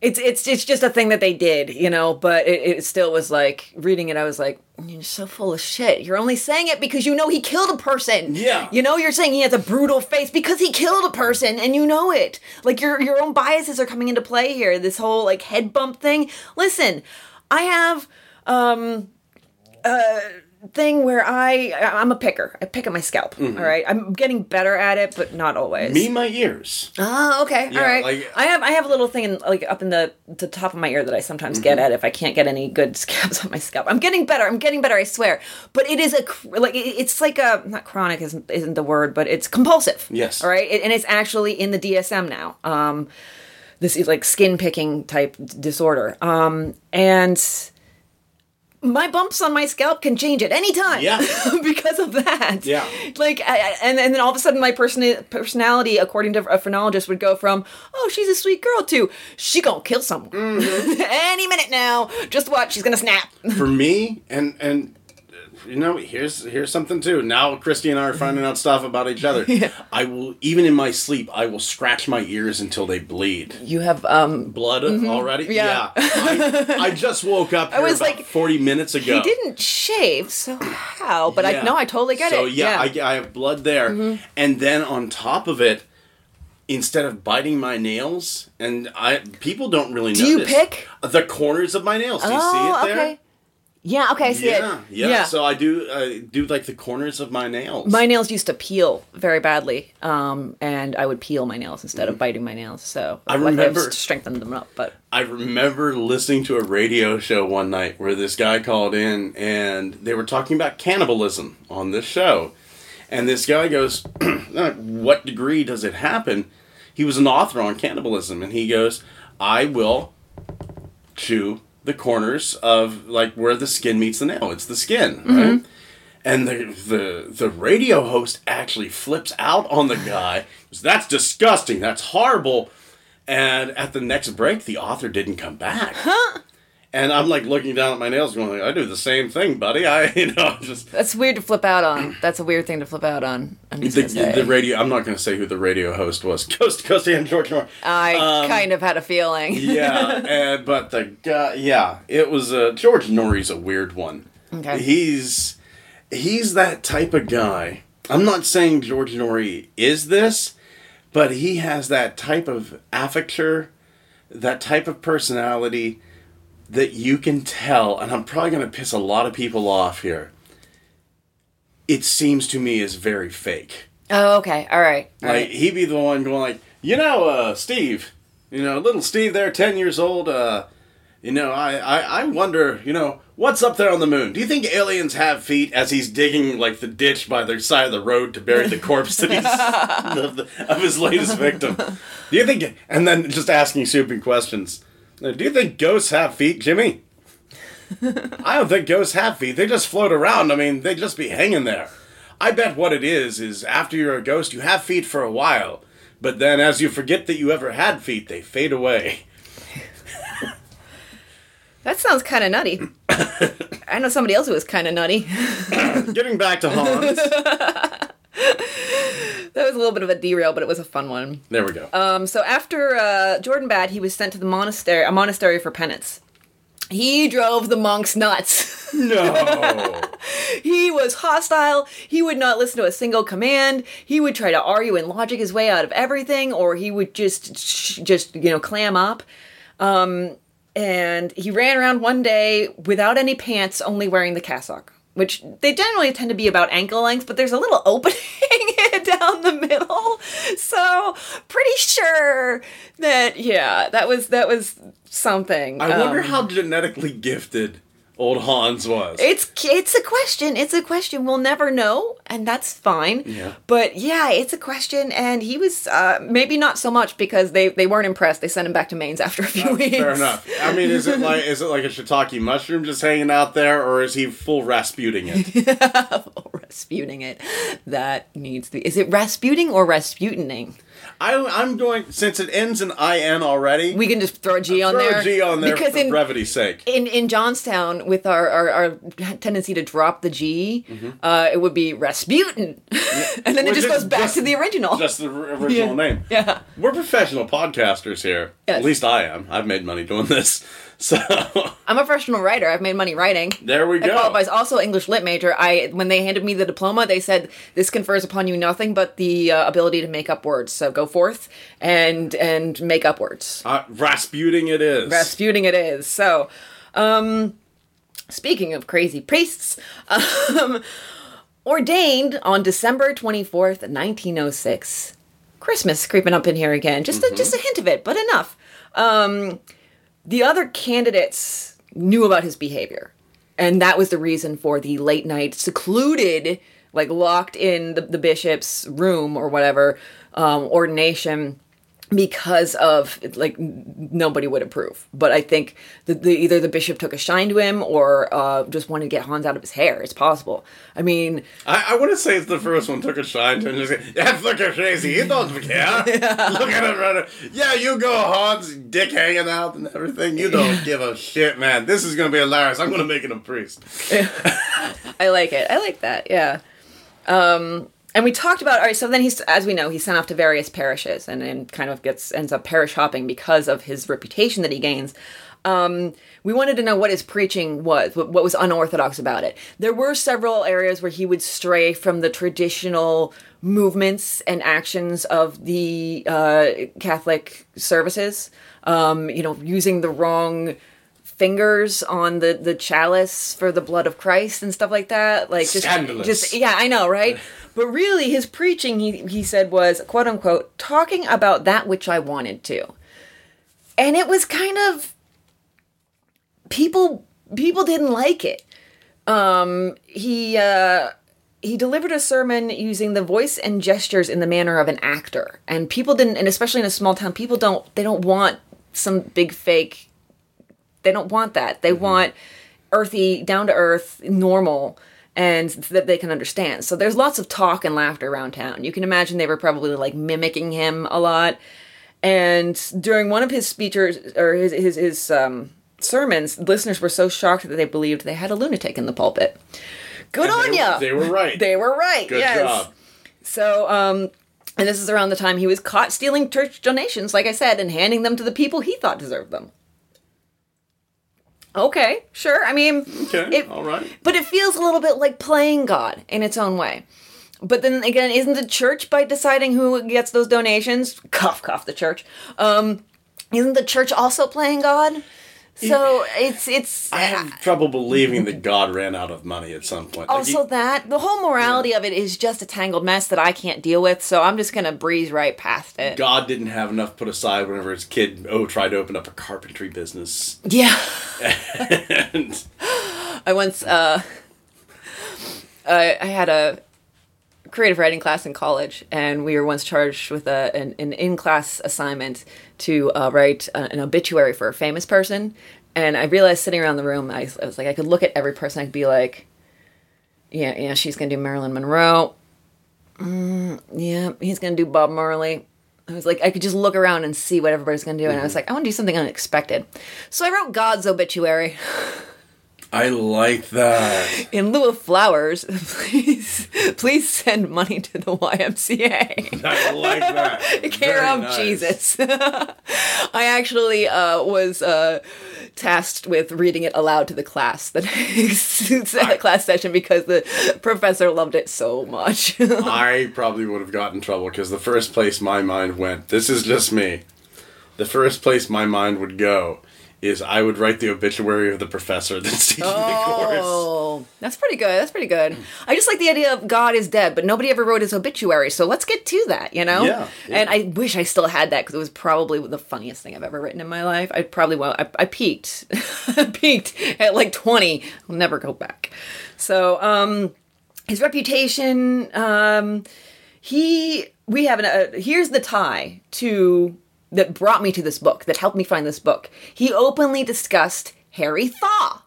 It's it's it's just a thing that they did, you know. But it, it still was like reading it. I was like, you're so full of shit. You're only saying it because you know he killed a person. Yeah. You know, you're saying he has a brutal face because he killed a person, and you know it. Like your your own biases are coming into play here. This whole like head bump thing. Listen, I have um a thing where I I'm a picker. I pick at my scalp. all right, I'm getting better at it, but not always. Mm-hmm. Me, my ears. Oh, okay. Yeah, All right. like- I have I have a little thing in, like up in the the top of my ear that I sometimes get Mm-hmm. at if I can't get any good scabs on my scalp. I'm getting better. I'm getting better. I swear. But it is a like it's like a not chronic isn't isn't the word, but it's compulsive. Yes. All right. It, and it's actually in the DSM now. Um, this is like skin picking type disorder. Um, and my bumps on my scalp can change at any time. Yeah. because of that. Yeah. Like, I, and and then all of a sudden, my person personality, according to a phrenologist, would go from "Oh, she's a sweet girl" to "She gonna kill someone Mm-hmm. any minute now." Just watch, she's gonna snap. for me and and you know here's here's something too now christy and i are finding out stuff about each other yeah. i will even in my sleep i will scratch my ears until they bleed You have um. blood already Mm-hmm. Yeah. I, I just woke up here was like, 40 minutes ago He didn't shave, so how? But I Yeah. no, I totally get so it. yeah, yeah. I, I have blood there Mm-hmm. and then on top of it instead of biting my nails and i people don't really Do you pick? the corners of my nails do you oh, see it there okay. Yeah. Okay. I see yeah, it. yeah, So I do uh, do like the corners of my nails. my nails used to peel very badly, um, and I would peel my nails instead of biting my nails. So I like, remember- I've strengthened them up, but I remember listening to a radio show one night where this guy called in and they were talking about cannibalism on this show. And this guy goes, What degree does it happen? He was an author on cannibalism and he goes, I will chew the corners of like where the skin meets the nail. It's the skin, right? Mm-hmm. And the, the the radio host actually flips out on the guy. That's disgusting. That's horrible. And at the next break, the author didn't come back. And I'm like looking down at my nails, going, like, "I do the same thing, buddy." I, you know, just that's weird to flip out on. That's a weird thing to flip out on. I'm just the, say. the radio. I'm not going to say who the radio host was. Coast to Coast and George Moore. I kind of had a feeling. Um, yeah, and but the guy, yeah, it was uh, George Noory's a weird one. Okay. He's he's that type of guy. I'm not saying George Noory is this, but he has that type of affecture, that type of personality that you can tell, and I'm probably going to piss a lot of people off here. It seems to me is very fake. Oh, okay. All right. All Like right. he'd be the one going like, you know, uh, Steve, you know, little Steve there, ten years old. Uh, You know, I, I, I wonder, you know, what's up there on the moon? Do you think aliens have feet as he's digging, like, the ditch by the side of the road to bury the corpse that he's, of, the, of his latest victim? Do you think, and then just asking stupid questions. Do you think ghosts have feet, Jimmy? I don't think ghosts have feet. They just float around. I mean, they just be hanging there. I bet what it is is after you're a ghost, you have feet for a while, but then as you forget that you ever had feet, they fade away. That sounds kind of nutty. I know somebody else who was kind of nutty. Getting back to Hans. That was a little bit of a derail, but it was a fun one. There we go. Um, so after uh, Jordanbad, he was sent to the monastery, a monastery for penance. He drove the monks nuts. no. he was hostile. He would not listen to a single command. He would try to argue and logic his way out of everything, or he would just, just you know, clam up. Um, and he ran around one day without any pants, only wearing the cassock, which they generally tend to be about ankle length, but there's a little opening down the middle. So pretty sure that yeah, that was that was something. I wonder Um, how genetically gifted old Hans was. it's it's a question. It's a question. We'll never know, and that's fine. Yeah. But yeah, it's a question, and he was uh, maybe not so much because they they weren't impressed. They sent him back to Mainz after a few weeks. Fair enough. I mean, is it like is it like a shiitake mushroom just hanging out there, or is he full Rasputing it? Full Rasputing it. That needs to be. Is it Rasputing or Rasputining? I, I'm going since it ends in in already. We can just throw a G on throw there. a G on there because for in brevity's sake. in in Johnstown, with our, our, our tendency to drop the G, uh, it would be Rasputin, and then it Which just goes back just- to the original. Just the original Yeah. name. yeah. We're professional podcasters here. Yes. At least I am. I've made money doing this. So I'm a professional writer. I've made money writing. there we go. I qualifies also English lit major. I when they handed me the diploma, they said this confers upon you nothing but the uh, ability to make up words. So go forth and and make up words. Uh, Rasputing it is. Rasputing it is. So, um, speaking of crazy priests, um, ordained on December 24th, 1906. Christmas creeping up in here again. Just a, just a hint of it, but enough. Um, the other candidates knew about his behavior. And that was the reason for the late night secluded, like locked in the, the bishop's room or whatever, um, ordination because of like nobody would approve. But I think that the, either the bishop took a shine to him or uh, just wanted to get Hans out of his hair. It's possible. I mean, I, I want to say it's the first one took a shine to him and just say, yeah, look at crazy. He don't care. Look at him running. Yeah, you go, Hans, dick hanging out and everything. You don't give a shit, man. This is going to be hilarious. I'm going to make it a priest. I like it. I like that. Yeah. Um, and we talked about all right. So then he's, as we know, he's sent off to various parishes and, and kind of gets ends up parish hopping because of his reputation that he gains. Um, we wanted to know what his preaching was, what, what was unorthodox about it. There were several areas where he would stray from the traditional movements and actions of the uh, Catholic services. Um, you know, using the wrong fingers on the the chalice for the blood of Christ and stuff like that. Like just Scandalous. just yeah, I know, right? But really his preaching he he said was quote unquote talking about that which I wanted to. And it was kind of people people didn't like it. Um he uh he delivered a sermon using the voice and gestures in the manner of an actor. And people didn't and especially in a small town people don't they don't want some big fake they don't want that. They want earthy, down to earth, normal, and that they can understand. So there's lots of talk and laughter around town. You can imagine they were probably like mimicking him a lot. And during one of his speeches or his his, his um, sermons, listeners were so shocked that they believed they had a lunatic in the pulpit. Good on they, ya. They were right. They were right. Good yes. job. So, um, and this is around the time he was caught stealing church donations, like I said, and handing them to the people he thought deserved them. Okay, sure. I mean, Okay, it- all right. but it feels a little bit like playing God in its own way. But then again, isn't the church by deciding who gets those donations? Cough, cough, the church. Um, isn't the church also playing God? So it's it's I have trouble believing that God ran out of money at some point. Like, also he- that the whole morality of it is just a tangled mess that I can't deal with. So I'm just gonna breeze right past it. God didn't have enough put aside whenever his kid oh tried to open up a carpentry business. Yeah. and I once uh, I, I had a creative writing class in college, and we were once charged with a, an, an in class assignment to uh, write a, an obituary for a famous person. And I realized sitting around the room, I, I was like, I could look at every person, I could be like, yeah, yeah, she's gonna do Marilyn Monroe. Mm, yeah, he's gonna do Bob Marley. I was like, I could just look around and see what everybody's gonna do, and I was like, I want to do something unexpected. So I wrote God's obituary. I like that. in lieu of flowers, please please send money to the YMCA. I like that. Care of nice. Jesus. I actually uh, was uh, tasked with reading it aloud to the class the next class session because the professor loved it so much. I probably would have gotten in trouble because the first place my mind went, this is just me. The first place my mind would go is I would write the obituary of the professor that's teaching the course. Oh, that's pretty good. That's pretty good. I just like the idea of God is dead, but nobody ever wrote his obituary, so let's get to that, you know? Yeah, yeah. And I wish I still had that because it was probably the funniest thing I've ever written in my life. I probably well, I, I peaked, I peaked at like twenty. I'll never go back. So, um, his reputation, um, he, we have an, uh, here's the tie to that brought me to this book, that helped me find this book. He openly discussed Harry Thaw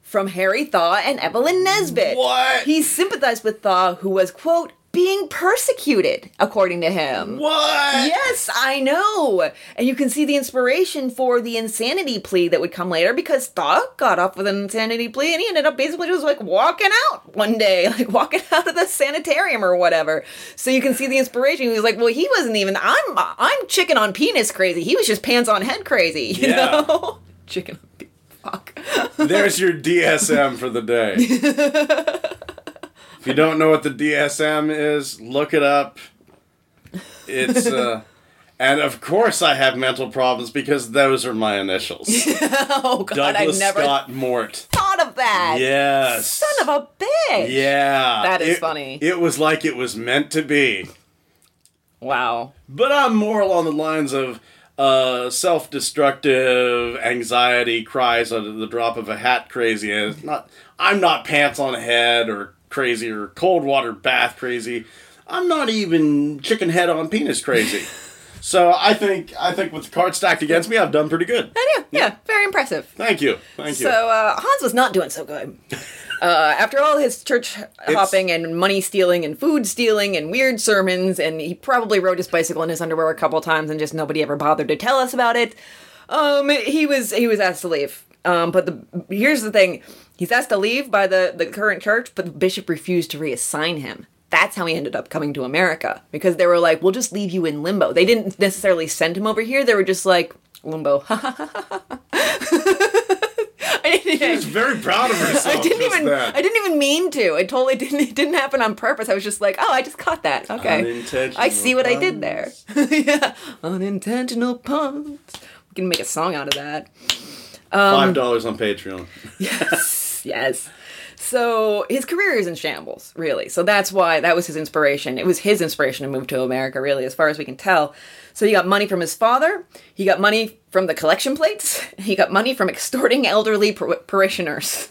from Harry Thaw and Evelyn Nesbit. What? He sympathized with Thaw, who was, quote, being persecuted, according to him. What? Yes, I know. And you can see the inspiration for the insanity plea that would come later because Thaw got off with an insanity plea and he ended up basically just like walking out one day, like walking out of the sanitarium or whatever. So you can see the inspiration. He was like, well, he wasn't even, I'm, I'm chicken on penis crazy. He was just pants on head crazy, you Yeah. know? chicken on penis. Fuck. There's your DSM for the day. if you don't know what the DSM is, look it up. It's uh and of course I have mental problems because those are my initials. Oh, God, Douglas I never Scott Mort. thought of that. Yes. Son of a bitch. Yeah. That is It- funny. It was like it was meant to be. Wow. But I'm more along the lines of uh, self-destructive anxiety cries under the drop of a hat crazy. And not. I'm not pants on head or crazy or cold water bath crazy. I'm not even chicken head on penis crazy. so I think I think with the cards stacked against me, I've done pretty good. I do. Yeah, very impressive. Thank you. Thank you. So uh, Hans was not doing so good. Uh, after all his church hopping and money stealing and food stealing and weird sermons, and he probably rode his bicycle in his underwear a couple times, and just nobody ever bothered to tell us about it. Um, he was he was asked to leave. Um, but the here's the thing: he's asked to leave by the the current church, but the bishop refused to reassign him. That's how he ended up coming to America because they were like, "We'll just leave you in limbo." They didn't necessarily send him over here. They were just like, "Limbo." I didn't, She's very proud of herself. I didn't even. then. I didn't even mean to. It totally didn't. It didn't happen on purpose. I was just like, oh, I just caught that. Okay, I see what I did there. yeah, unintentional puns. We can make a song out of that. Um, Five dollars on Patreon. Yes, yes. So his career is in shambles, really. So that's why that was his inspiration. It was his inspiration to move to America, really, as far as we can tell. So he got money from his father. He got money from the collection plates. He got money from extorting elderly par- parishioners.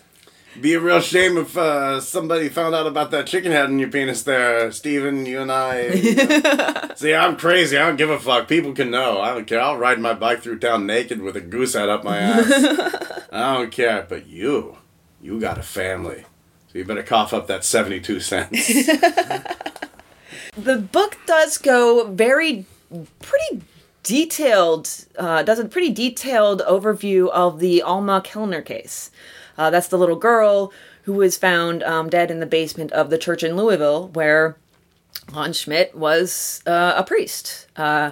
Be a real shame if uh, somebody found out about that chicken head in your penis there, Steven, you and I. you know. See, I'm crazy. I don't give a fuck. People can know. I don't care. I'll ride my bike through town naked with a goose head up my ass. I don't care. But you, you got a family. So you better cough up that 72 cents. The book does go very, pretty detailed, uh, does a pretty detailed overview of the Alma Kellner case. Uh, that's the little girl who was found um, dead in the basement of the church in Louisville where Hans Schmidt was uh, a priest. Uh,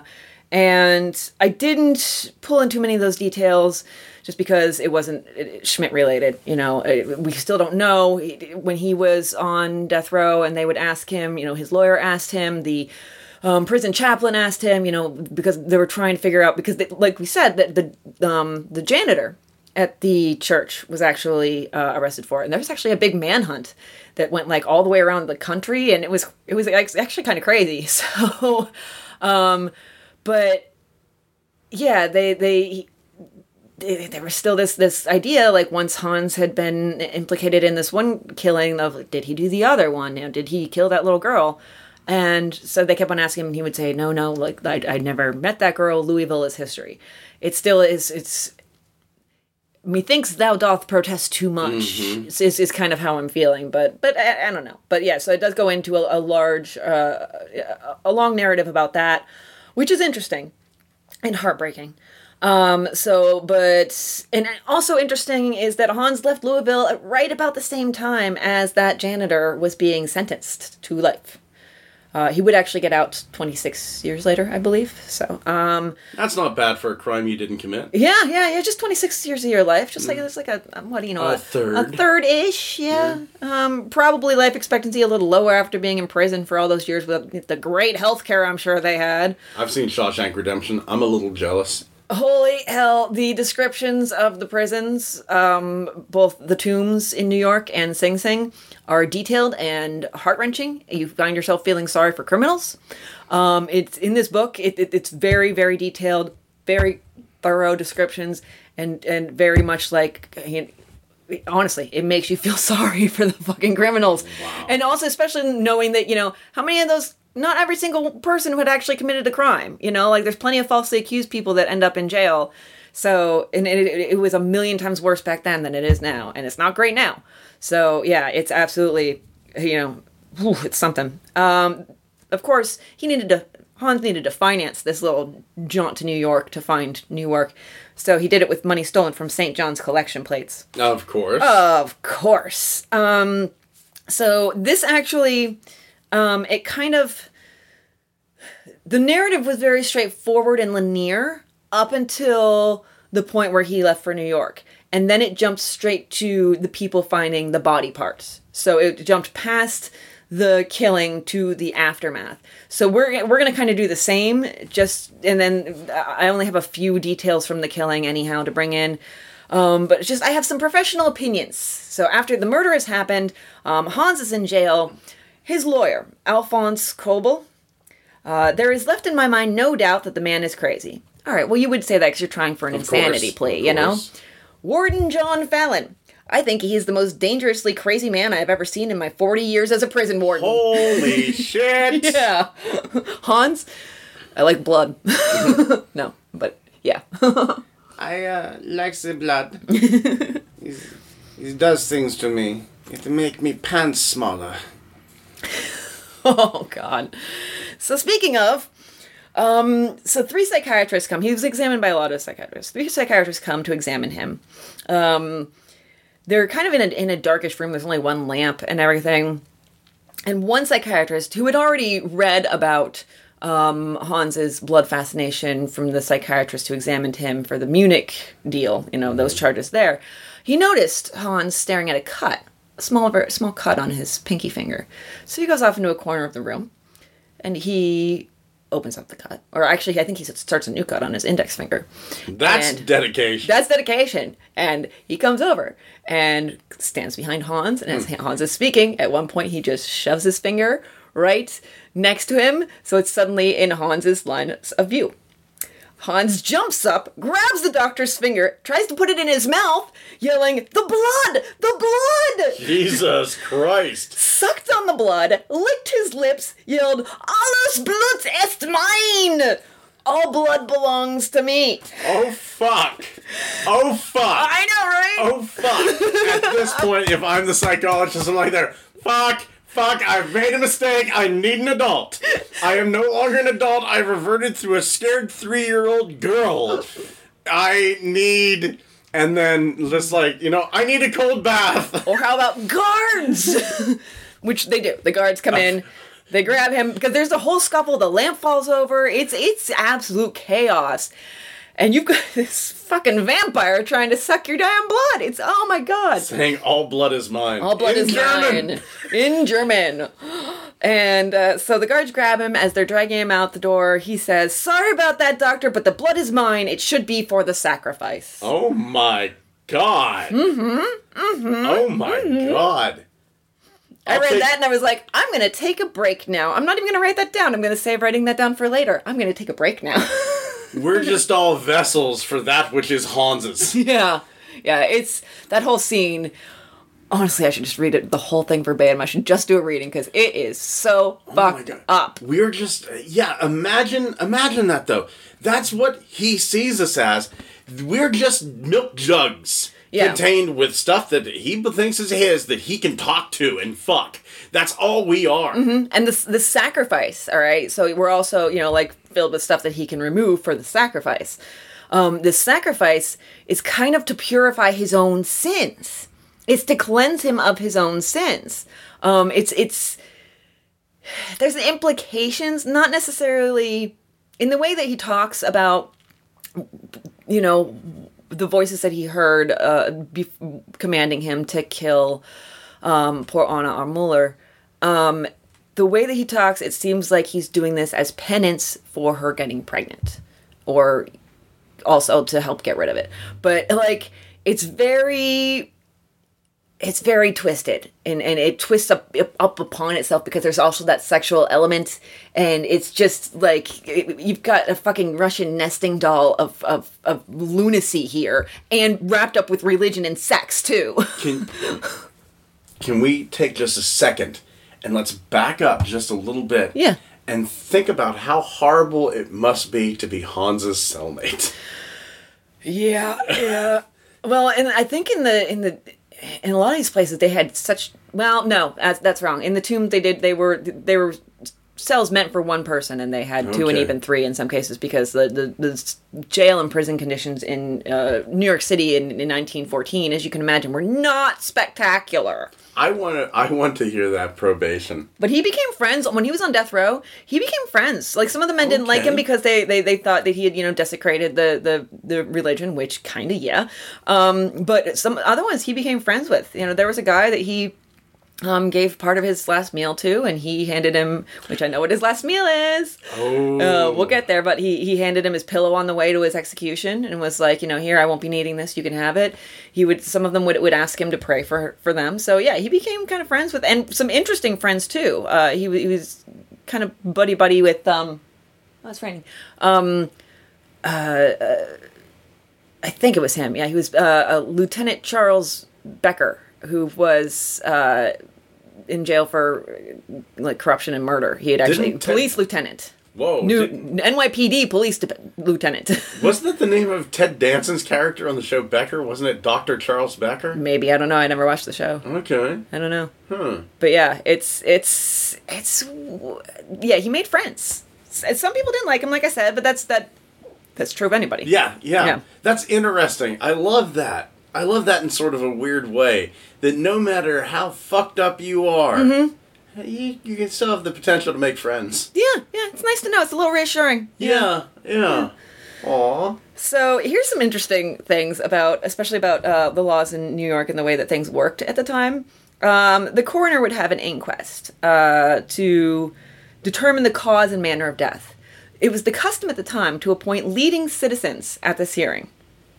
and I didn't pull in too many of those details just because it wasn't Schmidt related. You know, we still don't know when he was on death row and they would ask him, you know, his lawyer asked him, the um, prison chaplain asked him, you know, because they were trying to figure out, because they, like we said, that the, um, the janitor at the church was actually uh, arrested for it, and there was actually a big manhunt that went like all the way around the country, and it was it was actually kind of crazy. So, um, but yeah, they they. There was still this this idea, like once Hans had been implicated in this one killing, of did he do the other one? You know, did he kill that little girl? And so they kept on asking him, and he would say, "No, no, like I, I never met that girl. Louisville is history. It still is. It's methinks thou doth protest too much is, is, is kind of how I'm feeling, but but I, I don't know. But yeah, so it does go into a, a large, uh, a long narrative about that, which is interesting and heartbreaking. Um, so, but, and also interesting is that Hans left Louisville at right about the same time as that janitor was being sentenced to life. Uh, he would actually get out 26 years later, I believe. So, um, That's not bad for a crime you didn't commit. yeah, yeah, yeah. Just twenty six years of your life. Just like it's like a um, what do you know A third. a third ish. Yeah. Um, probably life expectancy a little lower after being in prison for all those years with the great health care I'm sure they had. I've seen Shawshank Redemption. I'm a little jealous. Holy hell! The descriptions of the prisons, um, both the tombs in New York and Sing Sing, are detailed and heart wrenching. You find yourself feeling sorry for criminals. Um, it's in this book. It, it, it's very, very detailed, very thorough descriptions, and and very much like. You know, honestly, it makes you feel sorry for the fucking criminals. And also, especially knowing that, you know, how many of those, not every single person who had actually committed a crime, you know, like there's plenty of falsely accused people that end up in jail. So, and it, it, was a million times worse back then than it is now. And it's not great now. So, yeah, it's absolutely, you know, whew, it's something. Um, of course, he needed to, Hans needed to finance this little jaunt to New York to find Newark. So he did it with money stolen from St. John's collection plates. Of course. Of course. Um, so this actually, um, it kind of, the narrative was very straightforward and linear up until the point where he left for New York. And then it jumped straight to the people finding the body parts. So it jumped past the killing to the aftermath. So we're we're going to kind of do the same just and then I only have a few details from the killing anyhow to bring in. Um, but just I have some professional opinions. So after the murder has happened, um, Hans is in jail. His lawyer, Alphonse Koelble, uh, there is left in my mind no doubt that the man is crazy. All right, well, you would say that because you're trying for an Of insanity course, plea, you know? Warden John Fallon. I think he is the most dangerously crazy man I have ever seen in my 40 years as a prison warden. Holy shit! Yeah. Hans, I like blood. no, but yeah. I uh, like the blood. He's- it does things to me. It make me pants smaller. oh god. So speaking of, um, so three psychiatrists come. He was examined by a lot of psychiatrists. Three psychiatrists come to examine him. Um, they're kind of in a in a darkish room. There's only one lamp and everything. And one psychiatrist who had already read about um, Hans's blood fascination from the psychiatrist who examined him for the Munich deal, you know, those charges there, he noticed Hans staring at a cut, a small, very small cut on his pinky finger. So he goes off into a corner of the room and he opens up the cut. Or actually, I think he starts a new cut on his index finger. That's And- dedication. That's dedication. And he comes over and stands behind Hans. And as hmm. Hans is speaking, at one point he just shoves his finger right next to him. So it's suddenly in Hans's line of view. Hans jumps up, grabs the doctor's finger, tries to put it in his mouth, yelling, The blood! The blood! Jesus Christ. Sucked on the blood, licked his lips, yelled, Alles Blut ist mein! All blood belongs to me. Oh fuck. Oh fuck. I know, right? Oh fuck. At this point, if I'm the psychologist, I'm like there, fuck, fuck, I've made a mistake. I need an adult. I am no longer an adult. I've reverted to a scared three year old girl. I need and then just like, you know, I need a cold bath. Or how about guards? Which they do. The guards come in, they grab him because there's a whole scuffle. The lamp falls over. It's it's absolute chaos, and you've got this fucking vampire trying to suck your damn blood. It's oh my god. Saying all blood is mine. All blood In is German. mine in German. And uh, so the guards grab him as they're dragging him out the door. He says, "Sorry about that, doctor, but the blood is mine. It should be for the sacrifice." Oh my god. Mm-hmm. Oh my god. I I'll read take- that and I was like, I'm gonna take a break now. I'm not even gonna write that down. I'm gonna save writing that down for later. I'm gonna take a break now. We're just all vessels for that which is Hans's. yeah. Yeah, it's that whole scene. Honestly, I should just read it the whole thing verbatim. I should just do a reading because it is so Oh fucked up. We're just yeah. Imagine imagine that though. That's what he sees us as. We're just milk jugs Yeah. contained with stuff that he thinks is his that he can talk to and fuck. That's all we are. Mm-hmm. And the the sacrifice, all right. So we're also, you know, like filled with stuff that he can remove for the sacrifice. Um, the sacrifice is kind of to purify his own sins. It's to cleanse him of his own sins. Um, it's it's there's implications, not necessarily in the way that he talks about, you know, the voices that he heard uh, be- commanding him to kill um, poor Anna Aumüller. Um, the way that he talks, it seems like he's doing this as penance for her getting pregnant, or also to help get rid of it. But like, it's very it's very twisted and, and it twists up up upon itself because there's also that sexual element and it's just like you've got a fucking Russian nesting doll of, of, of lunacy here and wrapped up with religion and sex too. Can can we take just a second and let's back up just a little bit? Yeah. And think about how horrible it must be to be Hans's cellmate. Yeah, yeah. Well, and I think in the in the in a lot of these places they had such well, no, that's that's wrong. In the tomb they did they were they were cells meant for one person and they had two and even three in some cases because the the, the jail and prison conditions in uh, New York City in, in 1914 as you can imagine were not spectacular. I want to. I want to hear that probation. But he became friends when he was on death row. He became friends. Like some of the men didn't like him because they, they they thought that he had you know desecrated the the the religion, which kind of yeah. Um, but some other ones he became friends with. You know, there was a guy that he um gave part of his last meal to, and he handed him, which I know what his last meal is. Oh, Uh, we'll get there, but he he handed him his pillow on the way to his execution and was like, you know, here I won't be needing this. You can have it. He would some of them would would ask him to pray for for them. So yeah, he became kind of friends with and some interesting friends too. Uh, he he was kind of buddy buddy with um. Oh, it's raining. Um, uh, uh, I think it was him. Yeah, he was uh, uh, Lieutenant Charles Becker, who was uh, in jail for like corruption and murder. He had actually Didn't Ted- police lieutenant. Whoa! New did- NYPD police de- lieutenant. wasn't that the name of Ted Danson's character on the show Becker? Wasn't it Doctor Charles Becker? Maybe I don't know. I never watched the show. Okay. I don't know. Huh. But yeah, it's it's it's yeah. He made friends. Some people didn't like him, like I said, but that's that. That's true of anybody. Yeah, yeah, Yeah. That's interesting. I love that. I love that in sort of a weird way. That no matter how fucked up you are, Mm-hmm. you, you can still have the potential to make friends. Yeah, yeah. It's nice to know. It's a little reassuring. Yeah, yeah. Aw. So here's some interesting things about, especially about uh, the laws in New York and the way that things worked at the time. Um, the coroner would have an inquest uh, to determine the cause and manner of death. It was the custom at the time to appoint leading citizens at this hearing.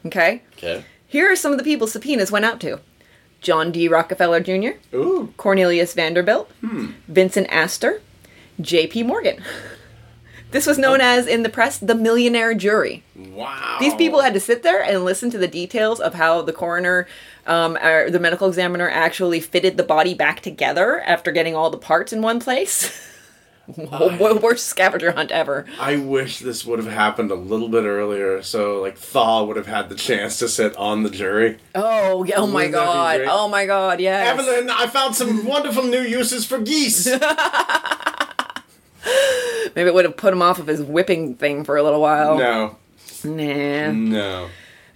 Okay? Okay. Here are some of the people subpoenas went out to John D. Rockefeller Jr., Ooh. Cornelius Vanderbilt, Vincent Astor, J.P. Morgan. This was known as, in the press, the millionaire jury. Wow. These people had to sit there and listen to the details of how the coroner, um, or the medical examiner, actually fitted the body back together after getting all the parts in one place. Worst scavenger hunt ever. I wish this would have happened a little bit earlier, so like Thaw would have had the chance to sit on the jury. Oh, yeah, oh my Wouldn't be god! Oh my god! Yes. Evelyn, I found some wonderful new uses for geese. Maybe it would have put him off of his whipping thing for a little while. no, Nah. no.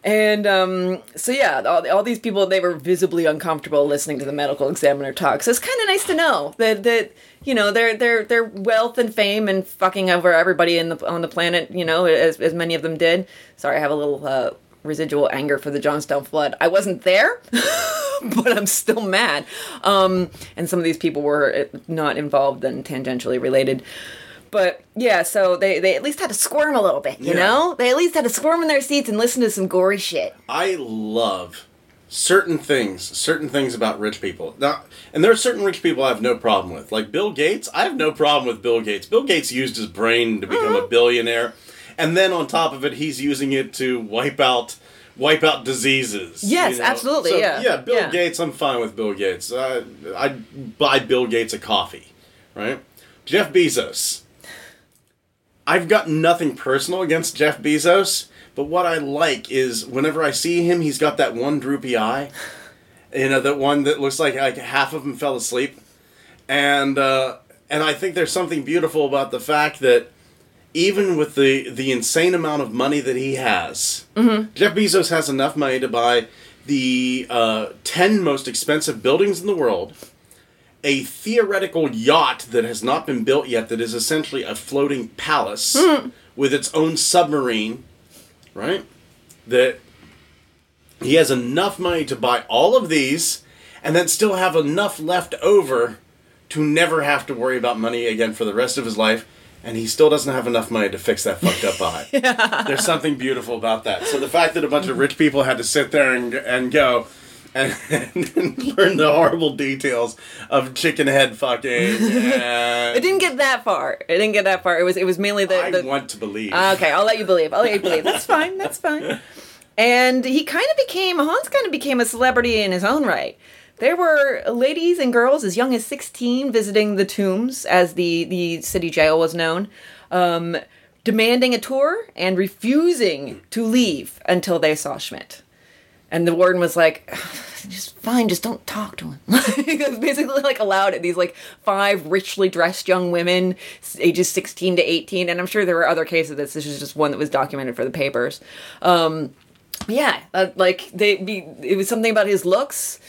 And um, so yeah, all, all these people they were visibly uncomfortable listening to the medical examiner talk. So it's kind of nice to know that that you know their their their wealth and fame and fucking over everybody in the on the planet. You know, as as many of them did. Sorry, I have a little uh, residual anger for the Johnstown flood. I wasn't there. But I'm still mad. Um, and some of these people were uh, not involved and tangentially related. But yeah, so they, they at least had to squirm a little bit, you Yeah. know? They at least had to squirm in their seats and listen to some gory shit. I love certain things, certain things about rich people. Now, and there are certain rich people I have no problem with. Like Bill Gates, I have no problem with Bill Gates. Bill Gates used his brain to become Mm-hmm. a billionaire, and then on top of it, he's using it to wipe out wipe out diseases. Yes, absolutely, So, yeah, yeah. Bill yeah. Gates, I'm fine with Bill Gates. Uh, I'd buy Bill Gates a coffee, right? Jeff Bezos. I've got nothing personal against Jeff Bezos, but what I like is whenever I see him, he's got that one droopy eye. You know, that one that looks like like half of him fell asleep, and uh, and I think there's something beautiful about the fact that even with the the insane amount of money that he has, Jeff Bezos has enough money to buy the uh, ten most expensive buildings in the world, a theoretical yacht that has not been built yet that is essentially a floating palace hmm. with its own submarine, right? That he has enough money to buy all of these and then still have enough left over to never have to worry about money again for the rest of his life. And he still doesn't have enough money to fix that fucked up eye. There's something beautiful about that. So the fact that a bunch of rich people had to sit there and, and go and, and learn the horrible details of chicken head fucking. It didn't get that far. It didn't get that far. It was it was mainly the, I the want to believe. Okay, I'll let you believe. I'll let you believe. That's fine. That's fine. And he kind of became Hans kind of became a celebrity in his own right. There were ladies and girls as young as 16 visiting the tombs, as the, the city jail was known, um, demanding a tour and refusing to leave until they saw Schmidt. And the warden was like, just fine, just don't talk to him. basically like allowed it. These like five richly dressed young women, ages 16 to 18. And I'm sure there were other cases of this. This is just one that was documented for the papers. Um, yeah, uh, like they be, it was something about his looks.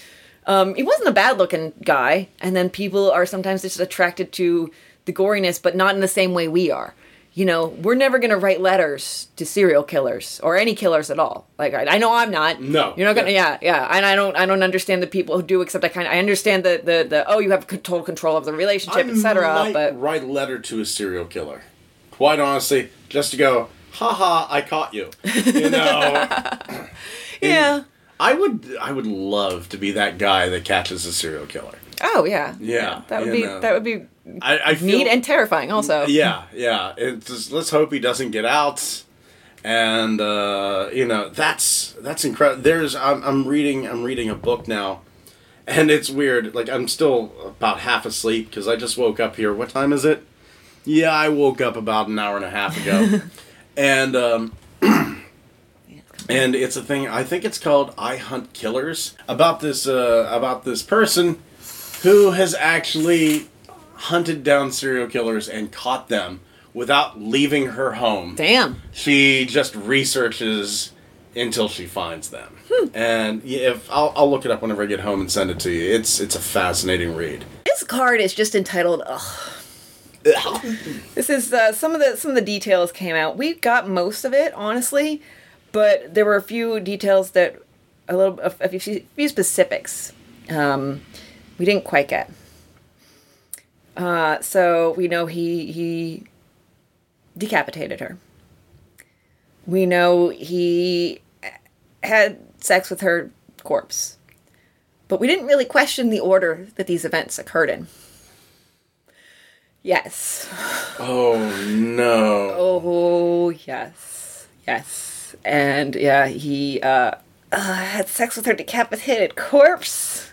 Um, he wasn't a bad looking guy. And then people are sometimes just attracted to the goriness, but not in the same way we are. You know, we're never gonna write letters to serial killers or any killers at all. Like I, I know I'm not. No. you're not gonna. Yeah, yeah. And I don't. I don't understand the people who do. Except I kind of. I understand the the the. Oh, you have total control of the relationship, etc. But write a letter to a serial killer. Quite honestly, just to go, haha, I caught you. You know, yeah. I would, I would love to be that guy that catches a serial killer. Oh yeah. Yeah, That would be. know. That would be I, I feel, neat and terrifying. Also. yeah, yeah. It's just, let's hope he doesn't get out. And uh, you know that's that's incredible. There's I'm, I'm reading I'm reading a book now, and it's weird. Like I'm still about half asleep because I just woke up here. What time is it? Yeah, I woke up about an hour and a half ago, and um, and it's a thing. I think it's called "I Hunt Killers" about this uh, about this person who has actually hunted down serial killers and caught them without leaving her home. Damn. She just researches until she finds them. Hmm. And yeah, if I'll, I'll look it up whenever I get home and send it to you. It's it's a fascinating read. This card is just entitled. Ugh. This is uh, some of the some of the details came out. We got most of it, honestly, but there were a few details that a little a, a few, few specifics um, we didn't quite get. Uh, so we know he he decapitated her. We know he had sex with her corpse, but we didn't really question the order that these events occurred in. Yes. Oh no. Oh, yes. Yes. And yeah, he uh, uh, had sex with her decapitated corpse.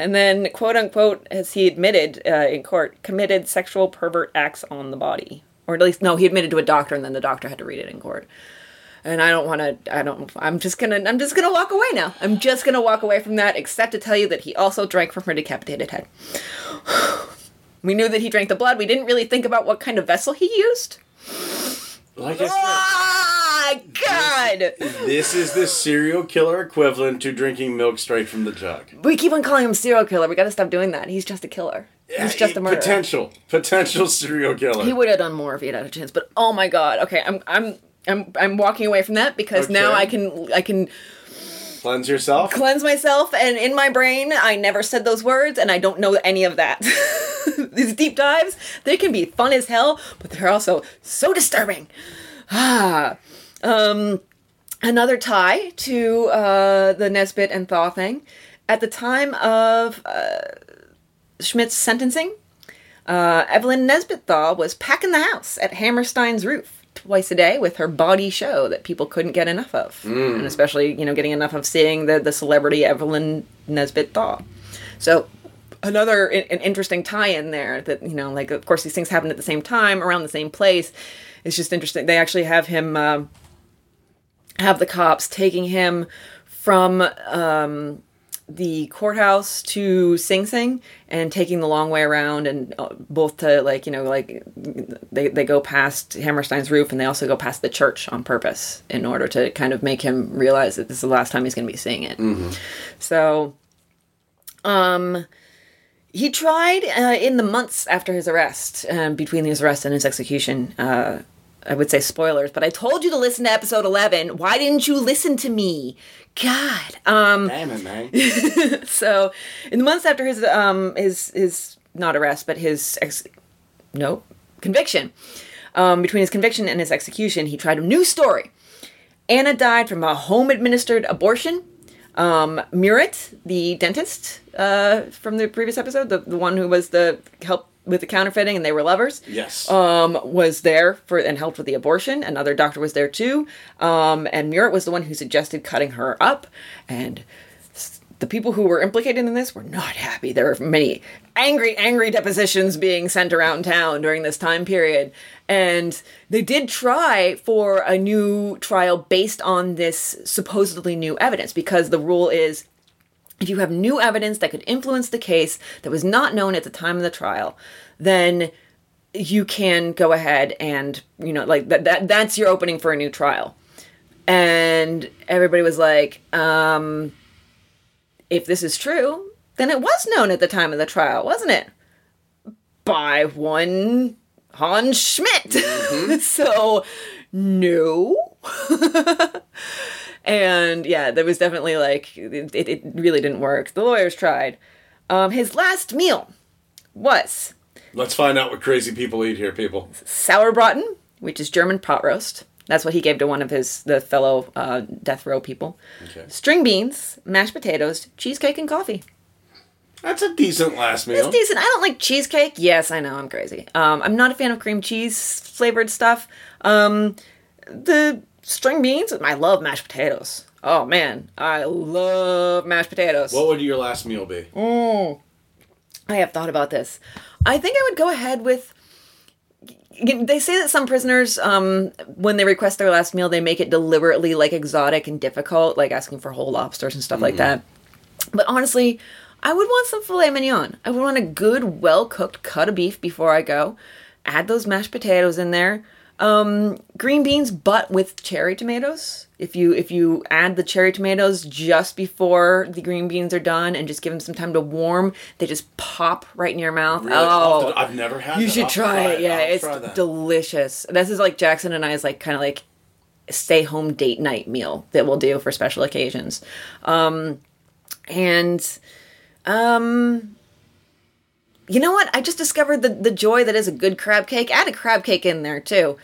And then, quote unquote, as he admitted uh, in court, committed sexual pervert acts on the body. Or at least, no, he admitted to a doctor, and then the doctor had to read it in court. And I don't want to. I don't. I'm just gonna. I'm just gonna walk away now. I'm just gonna walk away from that, except to tell you that he also drank from her decapitated head. We knew that he drank the blood. We didn't really think about what kind of vessel he used. Like I said, Ah, God! this is the serial killer equivalent to drinking milk straight from the jug. We keep on calling him serial killer. We gotta stop doing that. He's just a killer. He's just a murderer. Potential, potential serial killer. He would have done more if he had had a chance. But oh my God! Okay, I'm I'm I'm I'm walking away from that because now I can I can Cleanse yourself. cleanse myself and in my brain I never said those words and I don't know any of that. These deep dives they can be fun as hell, but they're also so disturbing. Ah. Um another tie to uh, the Nesbit and Thaw thing. At the time of uh, Schmidt's sentencing, uh, Evelyn Nesbit Thaw was packing the house at Hammerstein's roof twice a day with her body show that people couldn't get enough of, and especially you know getting enough of seeing the the celebrity Evelyn Nesbit Thaw. So another an interesting tie-in there that you know like of course these things happen at the same time around the same place. It's just interesting. They actually have him. Uh, have the cops taking him from um, the courthouse to Sing Sing and taking the long way around and uh, both to like you know like they, they go past Hammerstein's roof and they also go past the church on purpose in order to kind of make him realize that this is the last time he's going to be seeing it. So um he tried uh, in the months after his arrest, um, between his arrest and his execution. Uh, I would say spoilers, but I told you to listen to episode 11. Why didn't you listen to me? God. Um, Damn it, man. so, in the months after his um his his not arrest, but his ex no conviction, um, between his conviction and his execution, he tried a new story. Anna died from a home administered abortion. Um, Muret, the dentist uh, from the previous episode, the, the one who was the help with the counterfeiting and they were lovers Yes. um, was there for and helped with the abortion. Another doctor was there too. Um, and Muret was the one who suggested cutting her up. And the people who were implicated in this were not happy. There were many angry, angry depositions being sent around town during this time period. And they did try for a new trial based on this supposedly new evidence because the rule is if you have new evidence that could influence the case that was not known at the time of the trial, then you can go ahead and you know like that, that that's your opening for a new trial. And everybody was like, um if this is true, then it was known at the time of the trial, wasn't it? By one Hans Schmidt. so no. and yeah, there was definitely like it, it, it really didn't work. The lawyers tried. Um, his last meal was Let's find out what crazy people eat here, people. sauerbraten, which is German pot roast. That's what he gave to one of his the fellow uh, death row people. Okay. String beans, mashed potatoes, cheesecake, and coffee. That's a decent last meal. It's decent. I don't like cheesecake. Yes, I know I'm crazy. Um, I'm not a fan of cream cheese flavored stuff. Um, the string beans. I love mashed potatoes. Oh man, I love mashed potatoes. What would your last meal be? I have thought about this. I think I would go ahead with. They say that some prisoners, um, when they request their last meal, they make it deliberately like exotic and difficult, like asking for whole lobsters and stuff like that. But honestly, I would want some filet mignon. I would want a good, well cooked cut of beef before I go. Add those mashed potatoes in there. Um, green beans, but with cherry tomatoes. If you if you add the cherry tomatoes just before the green beans are done and just give them some time to warm, they just pop right in your mouth. Really? Oh, I've never had you that. should I'll try it. Yeah, I'll it's try delicious. This is like Jackson and I's like kind of like stay home date night meal that we'll do for special occasions. Um, and um, you know what? I just discovered the the joy that is a good crab cake. Add a crab cake in there too,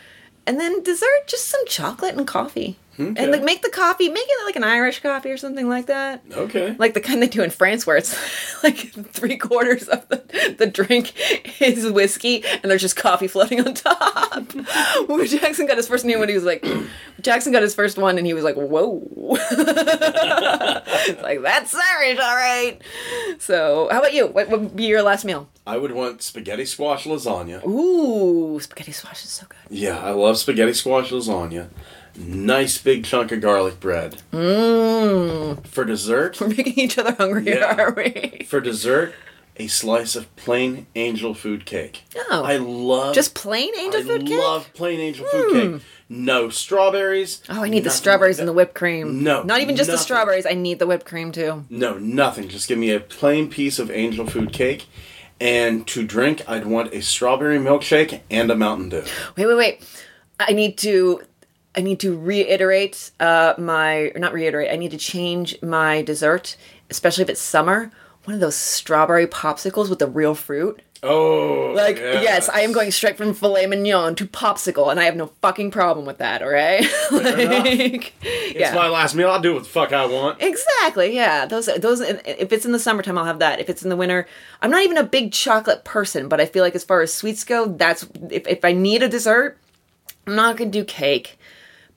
and then dessert, just some chocolate and coffee. Okay. And like make the coffee, make it like an Irish coffee or something like that Okay. like the kind they do in France, where it's like three quarters of the, the drink is whiskey and there's just coffee floating on top. When Jackson got his first name when he was like, Jackson got his first one and he was like, whoa. it's like, that's Irish, all right. So, how about you? What would be your last meal? I would want spaghetti squash lasagna. Ooh, spaghetti squash is so good. Yeah, I love spaghetti squash lasagna. Nice big chunk of garlic bread. Mmm. For dessert, We're making each other hungry, Yeah. are we? for dessert, a slice of plain angel food cake. Oh. I love Just plain angel I food cake? Hmm. love plain angel food cake. No strawberries. Oh, I need the strawberries like and the whipped cream. No, Not even just the strawberries. I need the whipped cream too. No, nothing. Just give me a plain piece of angel food cake. And to drink, I'd want a strawberry milkshake and a Mountain Dew. Wait, wait, wait. I need to I need to reiterate uh my not reiterate. I need to change my dessert, especially if it's summer. One of those strawberry popsicles with the real fruit. Oh, Like, yes. I am going straight from filet mignon to popsicle, and I have no fucking problem with that. All right, like, It's yeah. my last meal. I'll do what the fuck I want. Exactly. Yeah. Those those if it's in the summertime I'll have that. If it's in the winter, I'm not even a big chocolate person, but I feel like as far as sweets go, that's if if I need a dessert, I'm not going to do cake.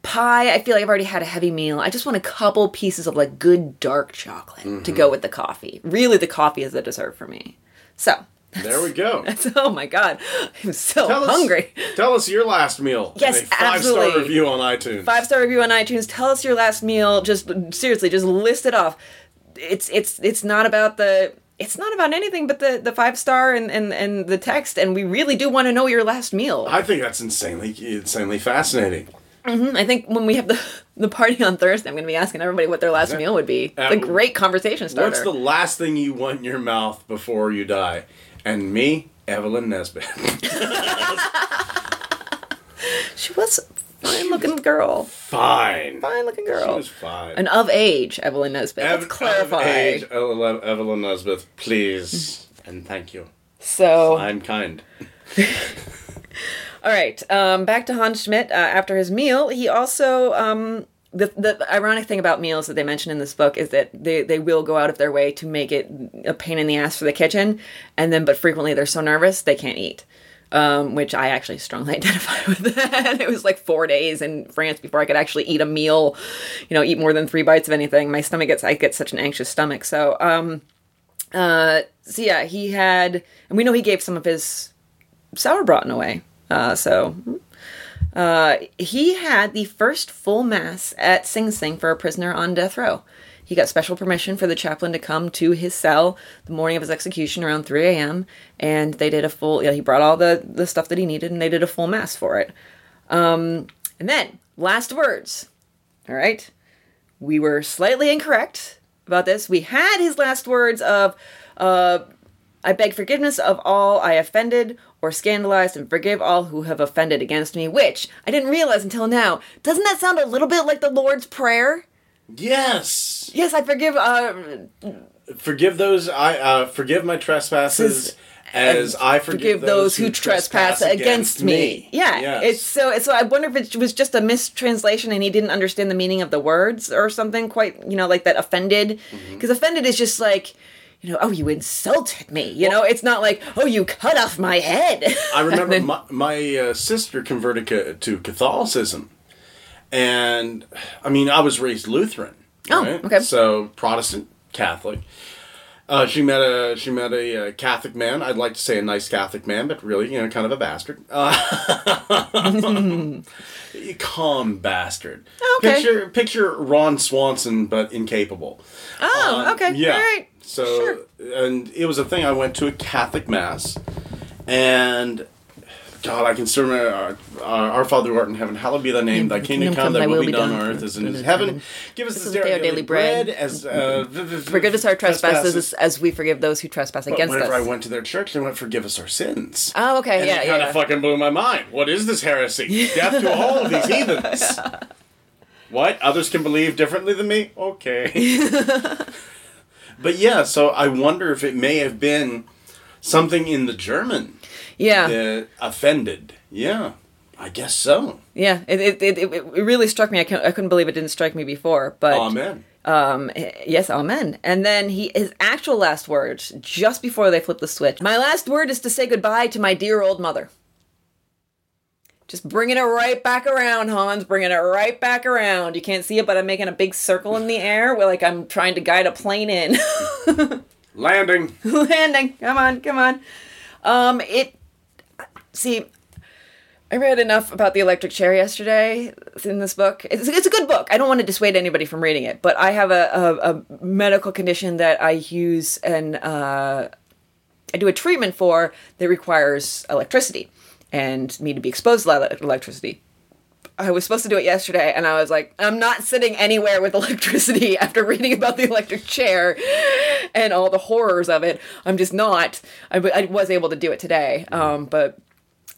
Pie, I feel like I've already had a heavy meal. I just want a couple pieces of like good dark chocolate to mm-hmm. go with the coffee. Really the coffee is the dessert for me. So, There we go. oh my god. I'm so Tell us, hungry. Tell us your last meal. Yes, five star review on iTunes. five star review on iTunes. Tell us your last meal. Just seriously, just list it off. It's it's it's not about the it's not about anything but the the five star and and and the text. And we really do want to know your last meal. I think that's insanely insanely fascinating. Mm-hmm. I think when we have the the party on Thursday, I'm going to be asking everybody what their last meal would be. It's a great conversation starter. What's the last thing you want in your mouth before you die? And me, Evelyn Nesbit. She was a fine looking girl. fine. Fine looking girl. She was fine. And of age, Evelyn Nesbit. Let's clarify. of age, Evelyn Nesbit, please. Mm-hmm. and thank you. So I'm kind. All right, um, back to Hans Schmidt. Uh, after his meal, he also um, the the ironic thing about meals that they mention in this book is that they they will go out of their way to make it a pain in the ass for the kitchen, and then but frequently they're so nervous they can't eat. Um, which I actually strongly identify with that. it was like four days in France before I could actually eat a meal, you know, eat more than three bites of anything. My stomach gets I get such an anxious stomach. So um, uh, so yeah, he had, and we know he gave some of his sauerbraten away. Uh, so uh, he had the first full mass at Sing Sing for a prisoner on death row. He got special permission for the chaplain to come to his cell the morning of his execution around 3 a.m. and they did a full. Yeah, he brought all the the stuff that he needed, and they did a full mass for it. Um, and then last words. All right, we were slightly incorrect about this. We had his last words of, uh, I beg forgiveness of all I offended or scandalized and forgive all who have offended against me, which I didn't realize until now. Doesn't that sound a little bit like the Lord's Prayer? Yes. Yes, I forgive, uh, Forgive those I uh, forgive my trespasses as I forgive, forgive those who trespass against me. Yeah, Yes. it's so. So I wonder if it was just a mistranslation and he didn't understand the meaning of the words or something. Quite, you know, like that offended, Mm-hmm. because offended is just like, you know, oh, you insulted me. You know, it's not like, oh, you cut off my head. I remember Then- my, my uh, sister converted ca- to Catholicism, and I mean I was raised Lutheran. Oh, okay. So Protestant, Catholic. Uh, she met a she met a uh, Catholic man. I'd like to say a nice Catholic man, but really, you know, kind of a bastard. Uh, calm bastard. Okay. Picture picture Ron Swanson, but incapable. oh, Um, okay, Yeah. all right. So, Sure. and it was a thing. I went to a Catholic mass, and God, I can still remember uh, uh, Our Father who art in heaven, hallowed be thy name. Thy kingdom come, thy will be done on earth as in heaven. Give us this day our daily bread. As uh, Forgive us our trespasses as we forgive those who trespass But against whenever us. I went to their church, they went, "Forgive us our sins." oh, okay, and yeah, it yeah. kind of fucking blew my mind. What is this heresy? Death to all of these heathens. What? Others can believe differently than me? Okay. but yeah, so I wonder if it may have been something in the German yeah. that offended. Yeah, I guess so. Yeah, it it, it, it really struck me. I, couldn't- I couldn't believe it didn't strike me before. But Amen. um, yes, amen. And then he his actual last words just before they flip the switch. My last word is to say goodbye to my dear old mother. Just bringing it right back around, Hans. Bringing it right back around. You can't see it, but I'm making a big circle in the air, where like I'm trying to guide a plane in. Landing. landing. Come on, come on. Um, it. See, I read enough about the electric chair yesterday in this book. It's, it's a good book. I don't want to dissuade anybody from reading it, but I have a, a, a medical condition that I use and uh, I do a treatment for that requires electricity and me to be exposed to ele- electricity. I was supposed to do it yesterday, and I was like, I'm not sitting anywhere with electricity after reading about the electric chair and all the horrors of it. I'm just not. I was able to do it today, um, but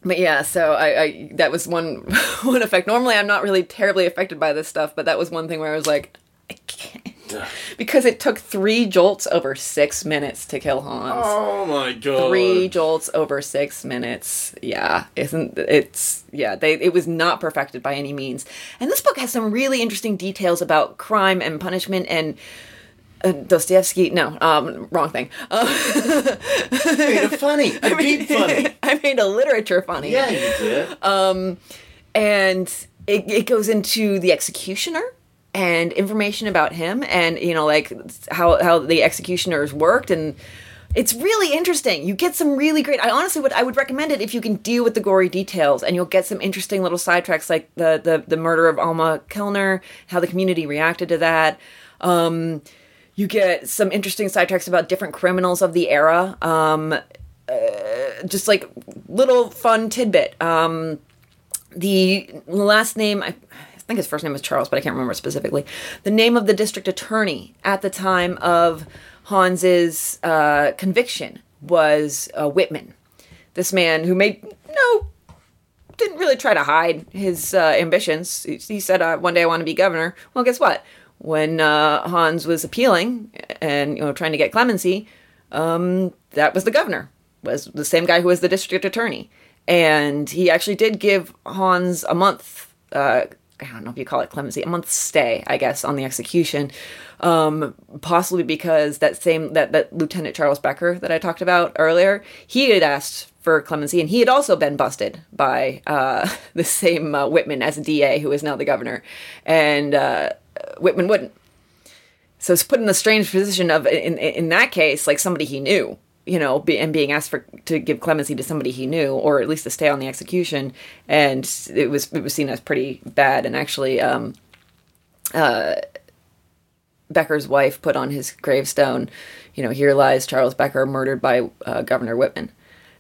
but yeah. So I, I that was one one effect. Normally, I'm not really terribly affected by this stuff, but that was one thing where I was like, I can't. Because it took three jolts over six minutes to kill Hans. Oh my god. Three jolts over six minutes. Yeah, isn't it's yeah? They it was not perfected by any means. And this book has some really interesting details about crime and punishment and. Uh, Dostoevsky, no, um, wrong thing. Uh, made a funny, a deep funny. I made a literature funny. Yeah, you did. and it, it goes into the executioner and information about him and you know like how how the executioners worked. And it's really interesting. You get some really great i honestly would i would recommend it if you can deal with the gory details and you'll get some interesting little sidetracks like the the, the murder of alma kellner how the community reacted to that. Um, you get some interesting sidetracks about different criminals of the era. Um, uh, just like little fun tidbit. Um, the last name I, think his first name was Charles, but I can't remember specifically. The name of the district attorney at the time of Hans's uh, conviction was uh, Whitman. This man who made no didn't really try to hide his uh, ambitions. He, he said, uh, "One day I want to be governor." Well, guess what? When uh, Hans was appealing and you know trying to get clemency, um, that was the governor. Was the same guy who was the district attorney, and he actually did give Hans a month. Uh, I don't know if you call it clemency, a month's stay, I guess, on the execution. Um, possibly because that same that that Lieutenant Charles Becker that I talked about earlier, he had asked for clemency, and he had also been busted by uh, the same uh, Whitman as DA, who is now the governor, and uh, Whitman wouldn't. So it's put in the strange position of in in that case, like somebody he knew, you know, be, and being asked for to give clemency to somebody he knew, or at least to stay on the execution, and it was it was seen as pretty bad. And actually, um, uh, Becker's wife put on his gravestone, you know, here lies Charles Becker, murdered by uh, Governor Whitman.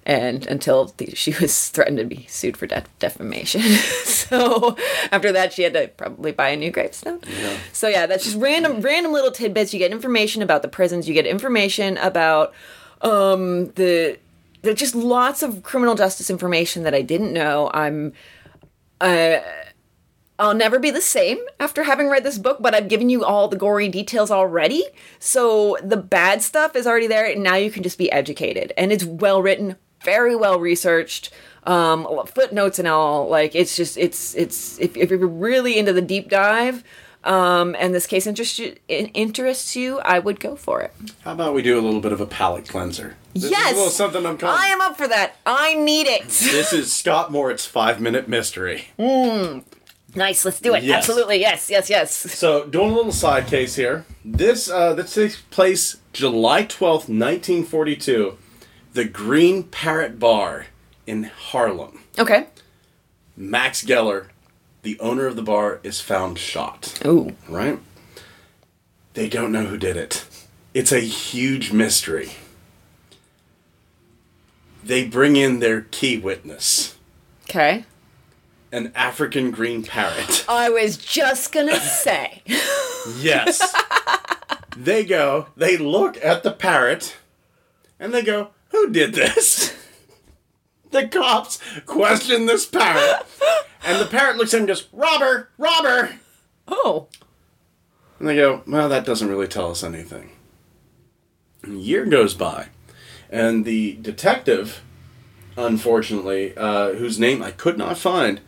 And until the, she was threatened to be sued for def- defamation, so after that she had to probably buy a new gravestone. So yeah, that's just random, random little tidbits. You get information about the prisons. You get information about um, the there's just lots of criminal justice information that I didn't know. I'm uh, I'll never be the same after having read this book, but I've given you all the gory details already. So the bad stuff is already there, and now you can just be educated. And it's well written, very well researched, um, footnotes and all. Like it's just it's it's if, if you're really into the deep dive, um, and this case interests you, interests you, I would go for it. How about we do a little bit of a palate cleanser? This yes, is a little something I'm calling. I am up for that. I need it. This is Scott Moritz five minute mystery. nice, let's do it. Yes. Absolutely, yes, yes, yes. So, doing a little side case here. This uh, this takes place July twelfth, nineteen forty two. The Green Parrot Bar in Harlem. Okay. Max Geller, the owner of the bar, is found shot. Oh. Right? They don't know who did it. It's a huge mystery. They bring in their key witness, Okay. an African green parrot. I was just gonna say. Yes. they go, they look at the parrot, and they go, Who did this? The cops question this parrot, and the parrot looks at him and goes, Robber! Robber! Oh. And they go, Well, that doesn't really tell us anything. And a year goes by, and the detective, unfortunately, uh, whose name I could not find,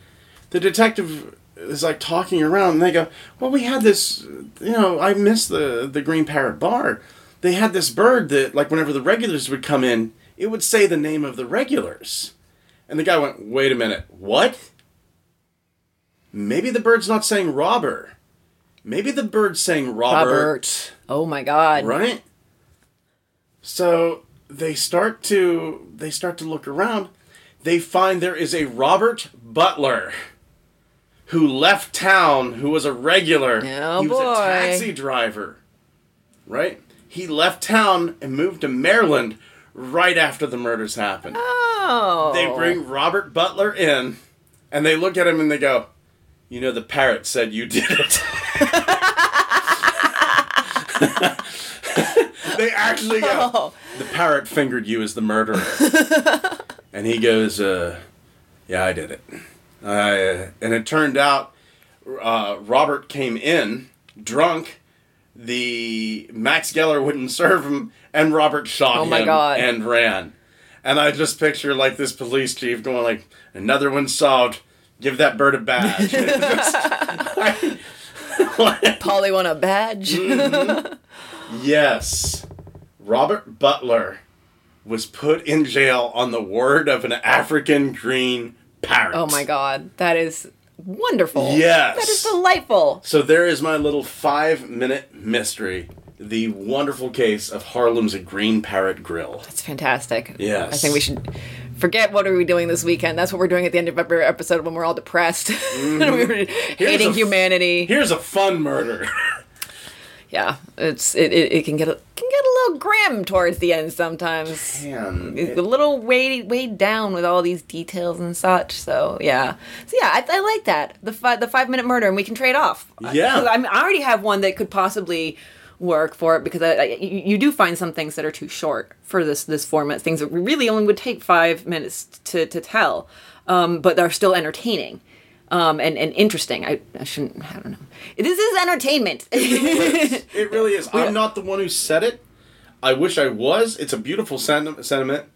the detective is like talking around, and they go, "Well, we had this, you know, I missed the the Green Parrot Bar. They had this bird that, like, whenever the regulars would come in, it would say the name of the regulars." And the guy went, "Wait a minute, what? Maybe the bird's not saying robber. Maybe the bird's saying Robert." Robert. Oh my god. right so they start to they start to look around they find there is a robert butler who left town who was a regular Oh, he was a taxi driver right he left town and moved to maryland right after the murders happened Oh. they bring robert butler in and they look at him and they go you know the parrot said you did it they actually go Oh. the parrot fingered you as the murderer and he goes uh, yeah i did it uh, and it turned out uh, robert came in drunk the Max Geller wouldn't serve him, and Robert shot Oh him God. and ran. And I just picture like this police chief going like, "Another one solved. Give that bird a badge." Polly won a badge. Mm. yes, Robert Butler was put in jail on the word of an African green parrot. oh my god, that is wonderful. Yes. That is delightful. So there is my little five minute mystery. The wonderful case of Harlem's Green Parrot Grill. That's fantastic. Yes. I think we should forget what are we doing this weekend. That's what we're doing at the end of every episode when we're all depressed. we mm-hmm. were hating a humanity. Here's a fun murder. yeah, it's it, it, it can get a, can get a little grim towards the end sometimes. Man, It's a little weighed weighed down with all these details and such. So yeah, so yeah, I, I like that the five the five minute murder, and we can trade off. Yeah, I, mean, I already have one that could possibly work for it because I, I, you you do find some things that are too short for this this format. Things that really only would take five minutes to to tell, um, but they're still entertaining. Um, and, and interesting. I, I shouldn't. I don't know. This is entertainment. it really is. I'm not the one who said it. I wish I was. It's a beautiful sen- sentiment,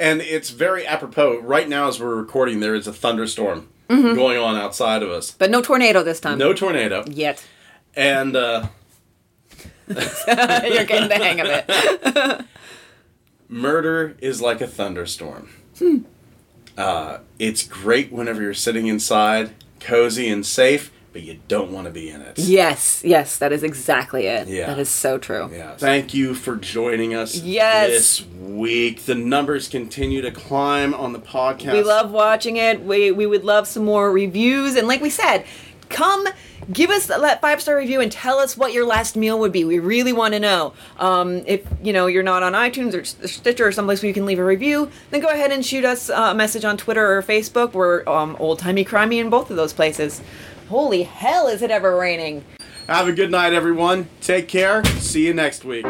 and it's very apropos. Right now, as we're recording, there is a thunderstorm going on outside of us. but no tornado this time. No tornado, Yet. and uh, You're getting the hang of it. murder is like a thunderstorm. Hmm. Uh, it's great whenever you're sitting inside, cozy and safe, but you don't want to be in it. Yes, yes, that is exactly it. Yeah. That is so true. Yeah. Thank you for joining us Yes. this week. The numbers continue to climb on the podcast. We love watching it. We we would love some more reviews. And like we said, come give us that five star review and tell us what your last meal would be. We really want to know. Um, if you know you're not on iTunes or Stitcher or someplace where you can leave a review, then go ahead and shoot us uh, a message on Twitter or Facebook. We're um, old timey crimey in both of those places. Holy hell, is it ever raining? Have a good night, everyone. Take care. See you next week.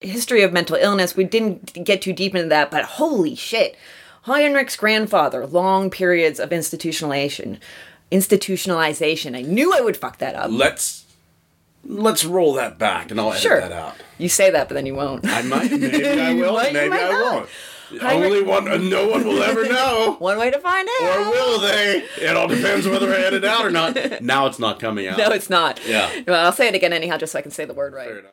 History of mental illness. We didn't get too deep into that, but holy shit. Heinrich's grandfather, long periods of institutionalization. Institutionalization. I knew I would fuck that up. Let's let's roll that back, and I'll edit Sure. that out. You say that, but then you won't. I might, maybe I will, might, maybe I not. won't. Heinrich- Only one, no one will ever know. One way to find out. Or will they? It all depends whether I edit it out or not. Now it's not coming out. No, it's not. Yeah. Well, I'll say it again anyhow, just so I can say the word right. Fair enough.